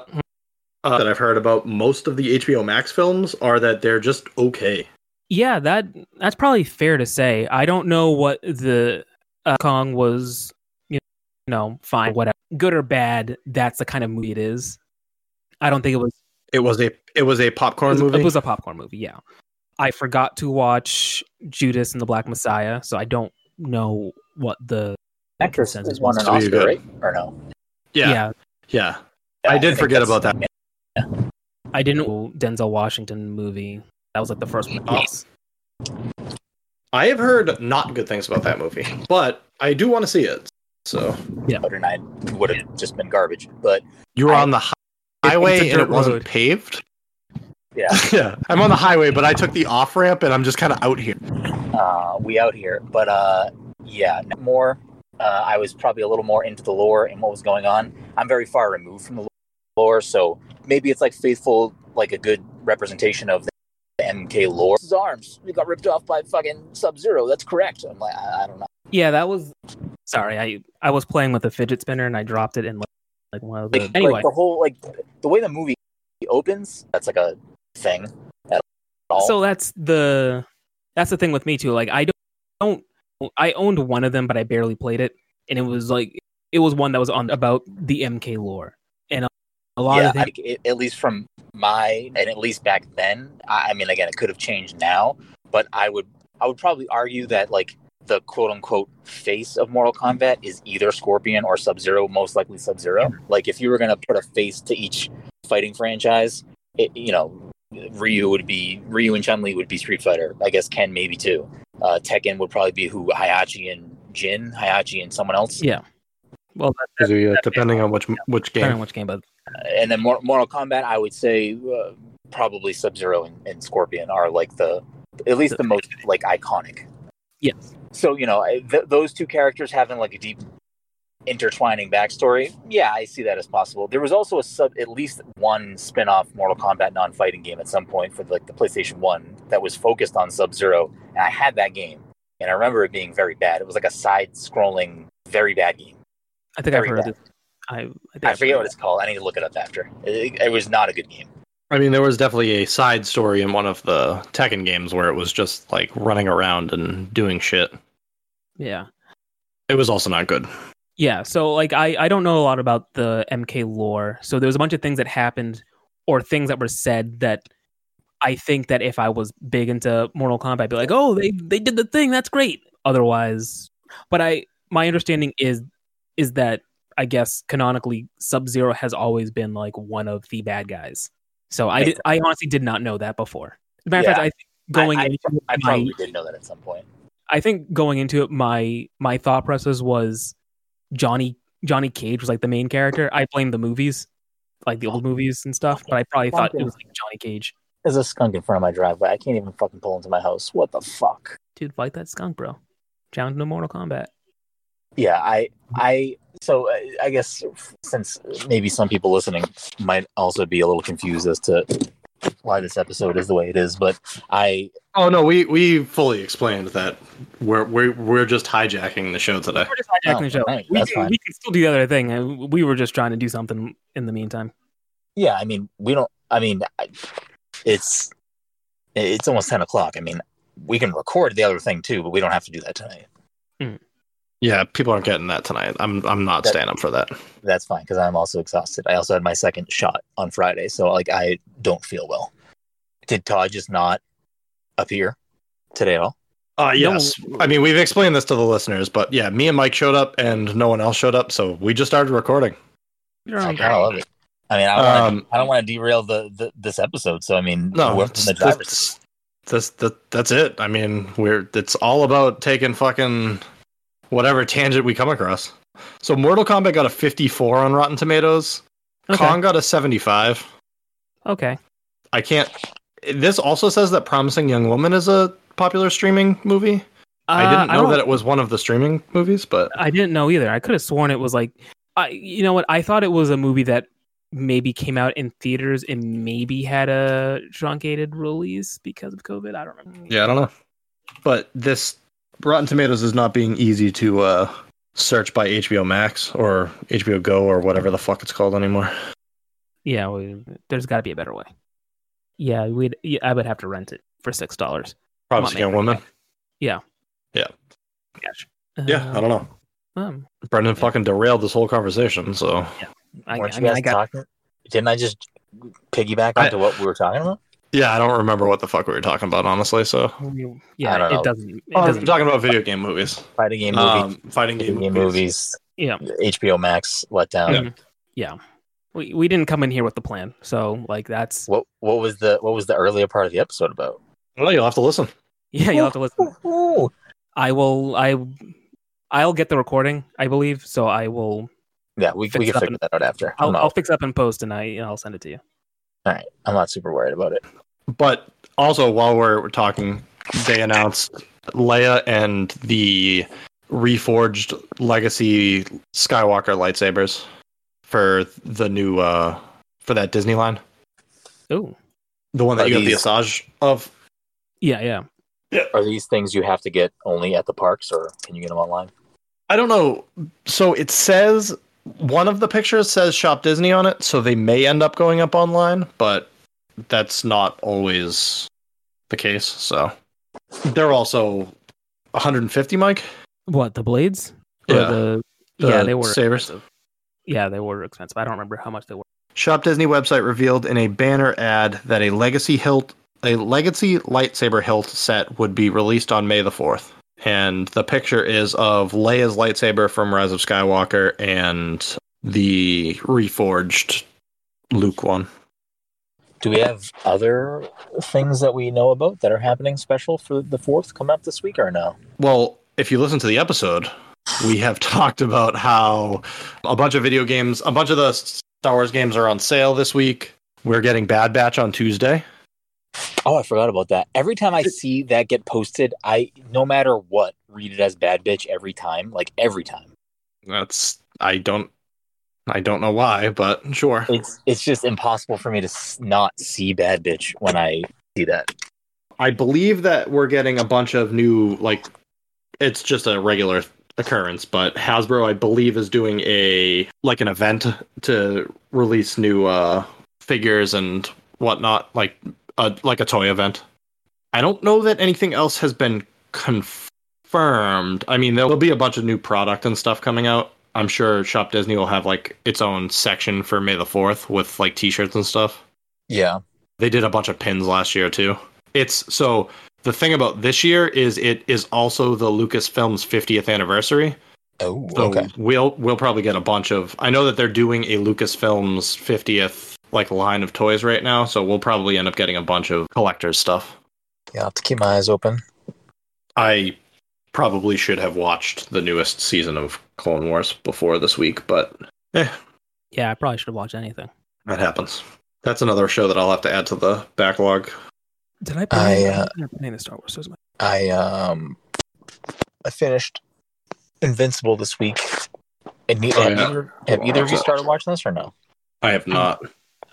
uh, that I've heard about most of the HBO Max films are that they're just okay. Yeah, that that's probably fair to say. I don't know what the uh, Kong was, you know, fine, whatever, good or bad. That's the kind of movie it is. I don't think it was. It was a it was a It popcorn was, movie. it was a popcorn movie. Yeah, I forgot to watch Judas and the Black Messiah, so I don't know what the Actress consensus won was. an Oscar, good. right? Or no? yeah, yeah, yeah. I did think forget about that. I didn't know Denzel Washington movie. That was like the first one. Oh. I have heard not good things about that movie, but I do want to see it. So But and I would have just been garbage. But you were I- on the hi- highway It's a and it dirt wasn't road. paved. yeah, Yeah, I'm on the highway, but I took the off ramp and I'm just kind of out here. uh, we out here. But uh, yeah, more. Uh, I was probably a little more into the lore and what was going on. I'm very far removed from the lore, so maybe it's like faithful, like a good representation of the MK lore. His arms, he got ripped off by fucking Sub Zero. That's correct. I'm like, I, I don't know. Yeah, that was. Sorry, I I was playing with a fidget spinner and I dropped it and like, like one of the. Like, anyway, like the whole like the way the movie opens. That's like a thing. At all. so that's the that's the thing with me too. Like I don't, don't I owned one of them, but I barely played it, and it was like it was one that was on about the MK lore, and a, lot yeah, of I things. it, at least from my and at least back then. I, I mean, again, it could have changed now, but I would I would probably argue that like the quote unquote face of Mortal Kombat is either Scorpion or Sub Zero, most likely Sub Zero. Like if you were gonna put a face to each fighting franchise, it, you know, Ryu would be Ryu and Chun Li would be Street Fighter. I guess Ken maybe too. Uh, Tekken would probably be who Heihachi and Jin, Heihachi and someone else. Yeah. Well, that, that, depending on which which depending on game. which game, but and then Mortal Kombat, I would say uh, probably Sub Zero and, and Scorpion are like the at least the most like iconic. yes, So you know th- those two characters having like a deep intertwining backstory. Yeah, I see that as possible. There was also a sub at least one spin-off Mortal Kombat non-fighting game at some point for like the PlayStation One that was focused on Sub Zero, and I had that game, and I remember it being very bad. It was like a side-scrolling, very bad game. I think I've Very heard of bad. it. I I, think I I've forget what it's called. I need to look it up after. It, it was not a good game. I mean, there was definitely a side story in one of the Tekken games where it was just like running around and doing shit. Yeah. It was also not good. Yeah, so like I I don't know a lot about the MK lore. So there was a bunch of things that happened or things that were said that I think that if I was big into Mortal Kombat, I'd be like, "Oh, they they did the thing. That's great." Otherwise, but I my understanding is is that I guess canonically Sub Zero has always been like one of the bad guys. So I did, I honestly did not know that before. As matter of Yeah. fact, I think going I, I, into I my probably did know that at some point. I think going into it, my my thought process was Johnny Johnny Cage was like the main character. I blame the movies, like the old movies and stuff, but I probably thought it was like Johnny Cage. There's a skunk in front of my driveway. I can't even fucking pull into my house. What the fuck? Dude, fight that skunk, bro. Challenge no Mortal Kombat. Yeah, I, I. So uh, I guess since maybe some people listening might also be a little confused as to why this episode is the way it is, but I, Oh no, we we fully explained that we're we're we're just hijacking the show today. We're just hijacking Oh, the show. right, we, can, we can still do the other thing. Uh, We were just trying to do something in the meantime. yeah, I mean, we don't. I mean, it's it's almost ten o'clock. I mean, we can record the other thing too, but we don't have to do that tonight. Yeah, people aren't getting that tonight. I'm I'm not That- staying up for that. That's fine because I'm also exhausted. I also had my second shot on Friday, so like I don't feel well. Did Todd just not appear today at all? Uh yes. I mean, we've explained this to the listeners, but yeah, me and Mike showed up and no one else showed up, so we just started recording. You're I on kind love it. I mean, I don't wanna, Um, I don't want to derail the, the this episode. So I mean, No, whoever's it's, in the driver's it's, this that that's it. I mean, we're it's all about taking fucking whatever tangent we come across. So Mortal Kombat got a 54 on Rotten Tomatoes. Okay. Kong got a 75. Okay. I can't. This also says that Promising Young Woman is a popular streaming movie. I Uh, didn't know don't- that it was one of the streaming movies, but I didn't know either. I could have sworn it was like, I you know what? I thought it was a movie that maybe came out in theaters and maybe had a truncated release because of COVID. I don't remember. yeah, I don't know. But this Rotten Tomatoes is not being easy to uh, search by HBO Max or HBO Go or whatever the fuck it's called anymore. Yeah, we, there's got to be a better way. Yeah, we'd. Yeah, I would have to rent it for six dollars. Promising man. Young Woman. Yeah. Yeah. Gosh. Yeah, I don't know. Um, Brendan fucking derailed this whole conversation, so I, Weren't I you mean, guys I got. talking? Didn't I just piggyback I- onto what we were talking about? Yeah, I don't remember what the fuck we were talking about, honestly. So Yeah, I don't know. it doesn't. It oh, I'm doesn't. talking about video game movies, Fighting game movies, um, fighting game, game movies. movies, Yeah. HBO Max letdown. Mhm. Yeah. We we didn't come in here with the plan, so like that's What what was the what was the earlier part of the episode about? Well, you'll have to listen. yeah. You'll have to listen. Ooh. I will. I I'll get the recording. I believe so. I will. Yeah, we, we can up figure in- that out after. I'll, I'm I'll fix up in post and I I'll send it to you. All right, I'm not super worried about it. But also, while we're, we're talking, they announced Leia and the reforged Legacy Skywalker lightsabers for the new uh for that Disney line, Oh, the one that Are you have the these- Asajj of. Yeah, yeah, yeah. Are these things you have to get only at the parks, or can you get them online? I don't know. So it says one of the pictures says Shop Disney on it, so they may end up going up online, but that's not always the case. So they're also 150, Mike. What the blades? Yeah, The, the yeah, they were sabers. expensive. Yeah, they were expensive. I don't remember how much they were. Shop Disney website revealed in a banner ad that a legacy hilt, a legacy lightsaber hilt set would be released on May the 4th. And the picture is of Leia's lightsaber from Rise of Skywalker and the reforged Luke one. Do we have other things that we know about that are happening special for the fourth coming up this week, or no? Well, if you listen to the episode, we have talked about how a bunch of video games, a bunch of the Star Wars games are on sale this week. We're getting Bad Batch on Tuesday. Oh, I forgot about that. Every time I see that get posted, I no matter what read it as bad bitch every time, like every time. That's I don't I don't know why, but sure. It's it's just impossible for me to not see bad bitch when I see that. I believe that we're getting a bunch of new like it's just a regular occurrence, but Hasbro I believe is doing a like an event to release new uh figures and whatnot, like a like a toy event. I don't know that anything else has been confirmed. I mean, there'll be a bunch of new product and stuff coming out. I'm sure Shop Disney will have like its own section for May the 4th with like t-shirts and stuff. Yeah. They did a bunch of pins last year too. It's so the thing about this year is it is also the Lucasfilm's 50th anniversary. Oh, So okay. we'll we'll probably get a bunch of I know that they're doing a Lucasfilm's 50th like line of toys right now, so we'll probably end up getting a bunch of collectors stuff. Yeah, I'll have to keep my eyes open. I probably should have watched the newest season of Clone Wars before this week, but eh, Yeah, I probably should have watched anything. that happens. That's another show that I'll have to add to the backlog. Did I? I, Play, uh, I playing the Star Wars. My- I um I finished Invincible this week. And ne- Oh, have, yeah. either, have either of you started watching this or no? I have not.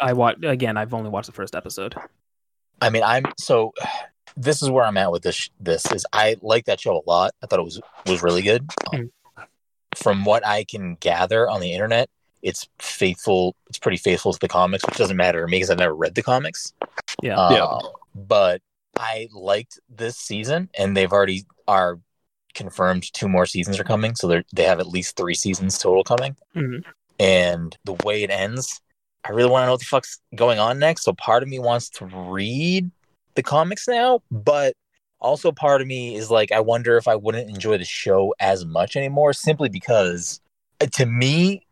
I watched again. I've only watched the first episode. I mean, I'm so. This is where I'm at with this. This is I like that show a lot. I thought it was was really good. Um, from what I can gather on the internet, it's faithful. It's pretty faithful to the comics, which doesn't matter to me because I've never read the comics. Yeah. Uh, Yeah. But I liked this season, and they've already are confirmed two more seasons are coming. So they they have at least three seasons total coming. Mhm. And the way it ends, I really want to know what the fuck's going on next. So part of me wants to read the comics now, but also part of me is like, I wonder if I wouldn't enjoy the show as much anymore, simply because uh, to me,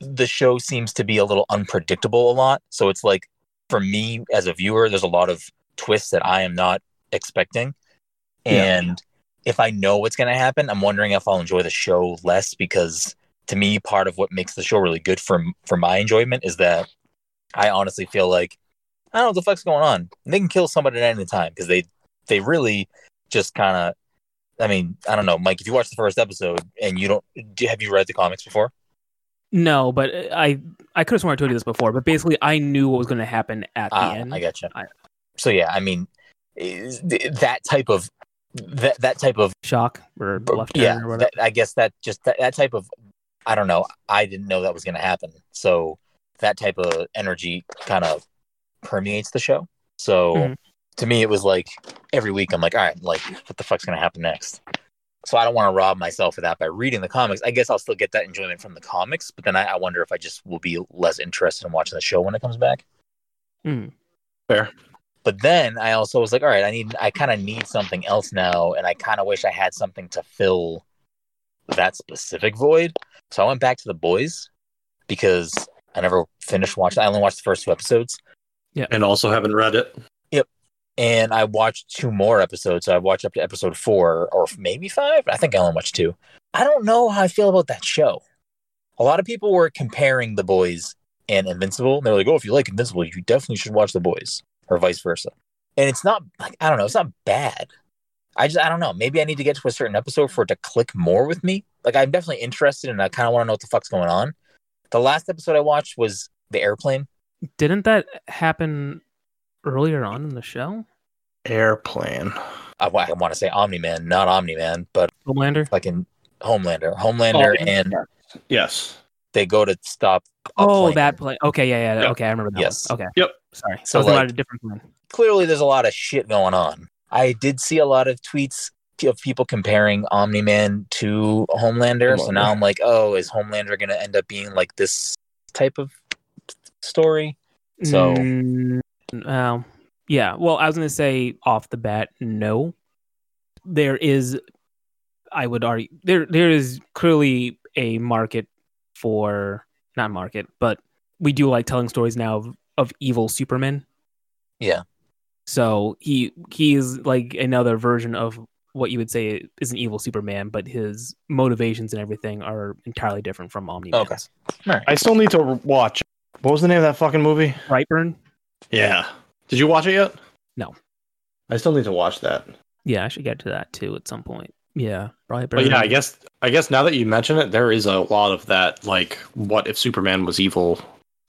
the show seems to be a little unpredictable a lot. So it's like, for me as a viewer, there's a lot of twists that I am not expecting. Yeah. And if I know what's going to happen, I'm wondering if I'll enjoy the show less because to me, part of what makes the show really good for for my enjoyment is that I honestly feel like I don't know what the fuck's going on. They can kill somebody at any time because they they really just kind of. I mean, I don't know, Mike. If you watch the first episode and you don't, do, have you read the comics before? No, but I I could have sworn I told you this before, but basically I knew what was going to happen at the Ah, end. I gotcha. I- so yeah, I mean, that type of that that type of Shock or yeah, or whatever. that, I guess that just that, that type of I don't know. I didn't know that was going to happen. So that type of energy kind of permeates the show. So Mhm. to me, it was like every week I'm like, all right, like what the fuck's going to happen next? So I don't want to rob myself of that by reading the comics. I guess I'll still get that enjoyment from the comics, but then I, I wonder if I just will be less interested in watching the show when it comes back. Mm. Fair. But then I also was like, all right, I need, I kind of need something else now, and I kind of wish I had something to fill that specific void. So I went back to the boys because I never finished watching. I only watched the first two episodes, Yeah, And also haven't read it. Yep. And I watched two more episodes. So I watched up to episode four or maybe five. I think I only watched two. I don't know how I feel about that show. A lot of people were comparing the boys and Invincible. And they're like, oh, if you like Invincible, you definitely should watch the boys, or vice versa. And it's not like I don't know, it's not bad. I just I don't know. Maybe I need to get to a certain episode for it to click more with me. Like I'm definitely interested and I kind of want to know what the fuck's going on. The last episode I watched was the airplane. Didn't that happen earlier on in the show? Airplane. I, I want to say Omni Man, not Omni Man, but Homelander? like in Homelander, Homelander, Oh, and Yes. they go to stop. a Oh, plane. that play. Okay, yeah, yeah. Yep. Okay, I remember that. Yes. One. Okay. Yep. Sorry. So, I like- a different one. Clearly, there's a lot of shit going on. I did see a lot of tweets of people comparing Omni Man to Homelander. So now I'm like, oh, is Homelander going to end up being like this type of story? So- Mm, um, yeah. Well, I was going to say off the bat, no. There is, I would argue, there there is clearly a market for not market, but we do like telling stories now of, of evil Supermen. Yeah. So he he is like another version of what you would say is an evil Superman, but his motivations and everything are entirely different from Omni. Okay. I still need to watch. What was the name of that fucking movie? Brightburn. Yeah. Did you watch it yet? No. I still need to watch that. Yeah, I should get to that too at some point. Yeah, Brightburn. But yeah, I guess I guess now that you mention it, there is a lot of that like what if Superman was evil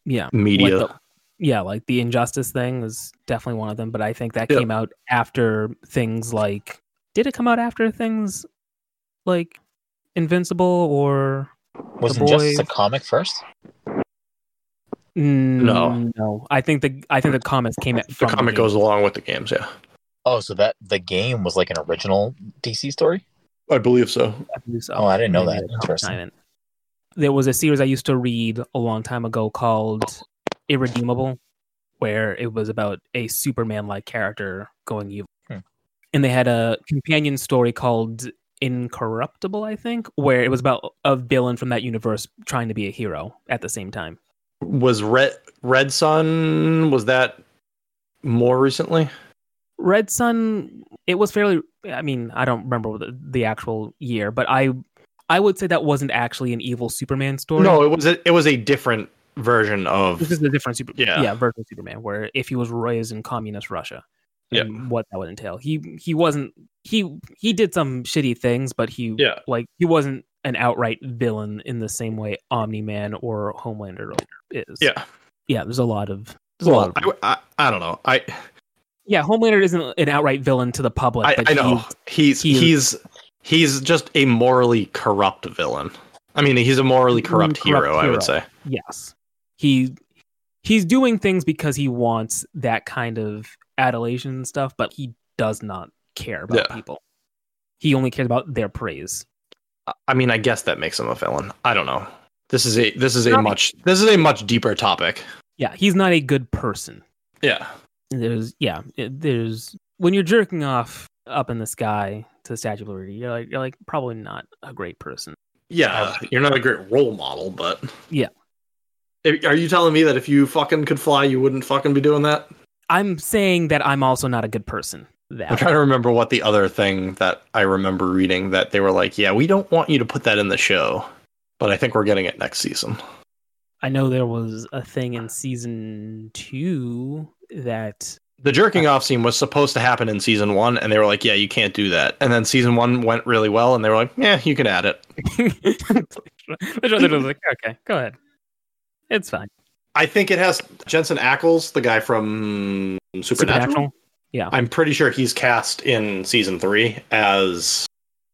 Yeah, media. Like the- yeah, like the injustice thing was definitely one of them, but I think that Yeah. came out after things like did it come out after things like Invincible or Was The Injustice a comic first? Mm, No. no. I think the I think the comics came at the comic game. goes along with the games, yeah. Oh, so that the game was like an original DC story? I believe so. I believe so. Oh, I didn't know Maybe that. Interesting. There was a series I used to read a long time ago called Irredeemable, where it was about a Superman like character going evil. Hmm. And they had a companion story called Incorruptible, I think, where it was about a villain from that universe trying to be a hero at the same time. Was Red Red Sun was that more recently? Red Sun, it was fairly. I mean, I don't remember the, the actual year, but I, I would say that wasn't actually an evil Superman story. No, it was a, it was a different version of this is a different super, Yeah. yeah, version of Superman, where if he was raised in communist Russia, Yeah. what that would entail. He he wasn't he he did some shitty things, but he Yeah. like he wasn't an outright villain in the same way Omni Man or Homelander is. Yeah. yeah. There's a lot of there's a lot Well, of I, I, I don't know. I yeah. Homelander isn't an outright villain to the public. I, but I know he's- he's he's- he's just a morally corrupt villain. I mean, he's a morally corrupt, Corrupt hero, I would say. yes he he's doing things because he wants that kind of adulation and stuff but he does not care about Yeah. people he only cares about their praise I- mean, I guess that makes him a villain. I don't know. This is a this is a Not- much this is a much deeper topic. yeah he's not a good person Yeah. there's yeah there's when you're jerking off up in the sky to the statue of liberty you're like you're like probably not a great person Yeah, you're not a great role model, but Yeah. Are you telling me that if you fucking could fly, you wouldn't fucking be doing that? i'm saying that i'm also not a good person That I'm trying to remember what the other thing that I remember reading that they were like, yeah, we don't want you to put that in the show, but I think we're getting it next season. I know there was a thing in season two that The jerking off scene was supposed to happen in season one, and they were like, yeah, you can't do that. And then season one went really well, and they were like, yeah, you can add it. the was like, okay, go ahead. It's fine. I think it has Jensen Ackles, the guy from Supernatural. Supernatural. Yeah. I'm pretty sure he's cast in season three as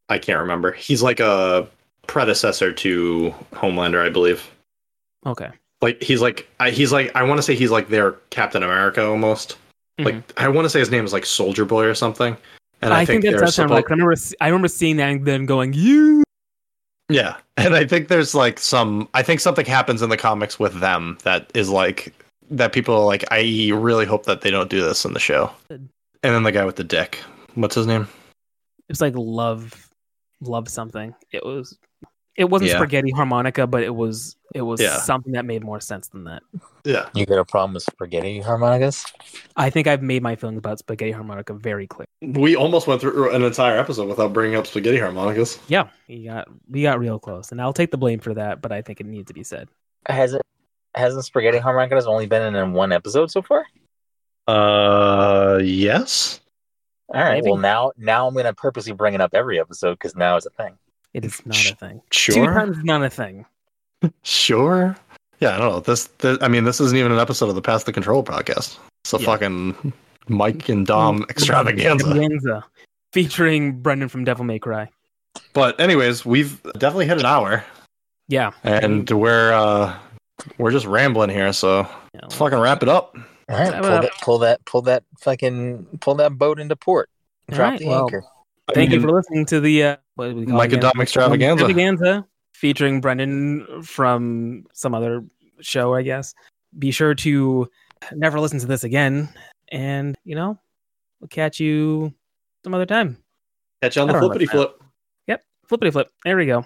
I can't remember. He's like a predecessor to Homelander, I believe. Okay. Like he's like I, he's like I want to say he's like their Captain America almost. Mm-hmm. Like I want to say his name is like Soldier Boy or something. And I, I, think, that they're does sound suppo- I remember, I remember seeing that and then going, "You." Yeah, and I think there's like some. I think something happens in the comics with them that is like that. People are like, I really hope that they don't do this in the show. And then the guy with the dick, what's his name? It's like love, love something. It was. It wasn't Yeah. spaghetti harmonica, but it was. It was Yeah. something that made more sense than that. Yeah, You got a problem with spaghetti harmonicas? I think I've made my feelings about spaghetti harmonica very clear. we almost went through an entire episode without bringing up spaghetti harmonicas. Yeah, we got we got real close, and I'll take the blame for that. But I think it needs to be said. Has it? Hasn't spaghetti harmonicas only been in one episode so far? Uh, yes. All right. Maybe. Well, now now I'm gonna purposely bring it up every episode because now it's a thing. It is not a thing. Sure. Two Sure. times not a thing. Sure. Yeah, I don't know. This, this, I mean, this isn't even an episode of the Pass the Control podcast. It's a Yeah. fucking Mike and Dom extravaganza. Extravaganza, featuring Brendan from Devil May Cry. But anyways, we've definitely hit an hour, Yeah, and we're uh we're just rambling here. So yeah. let's fucking wrap it up. All right. Pull that, pull that, pull that fucking, pull that boat into port. Drop right, the well, anchor. I Thank you for listening to the uh, what do we call it Mike and? Dom extravaganza. extravaganza featuring Brendan from some other show, I guess. Be sure to never listen to this again, and you know, we'll catch you some other time. Catch you on the I don't know flippity flip. Yep, flippity flip. There we go.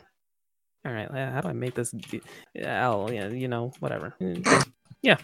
All right, uh, how do I make this? be- I'll, yeah, you know, whatever. Yeah,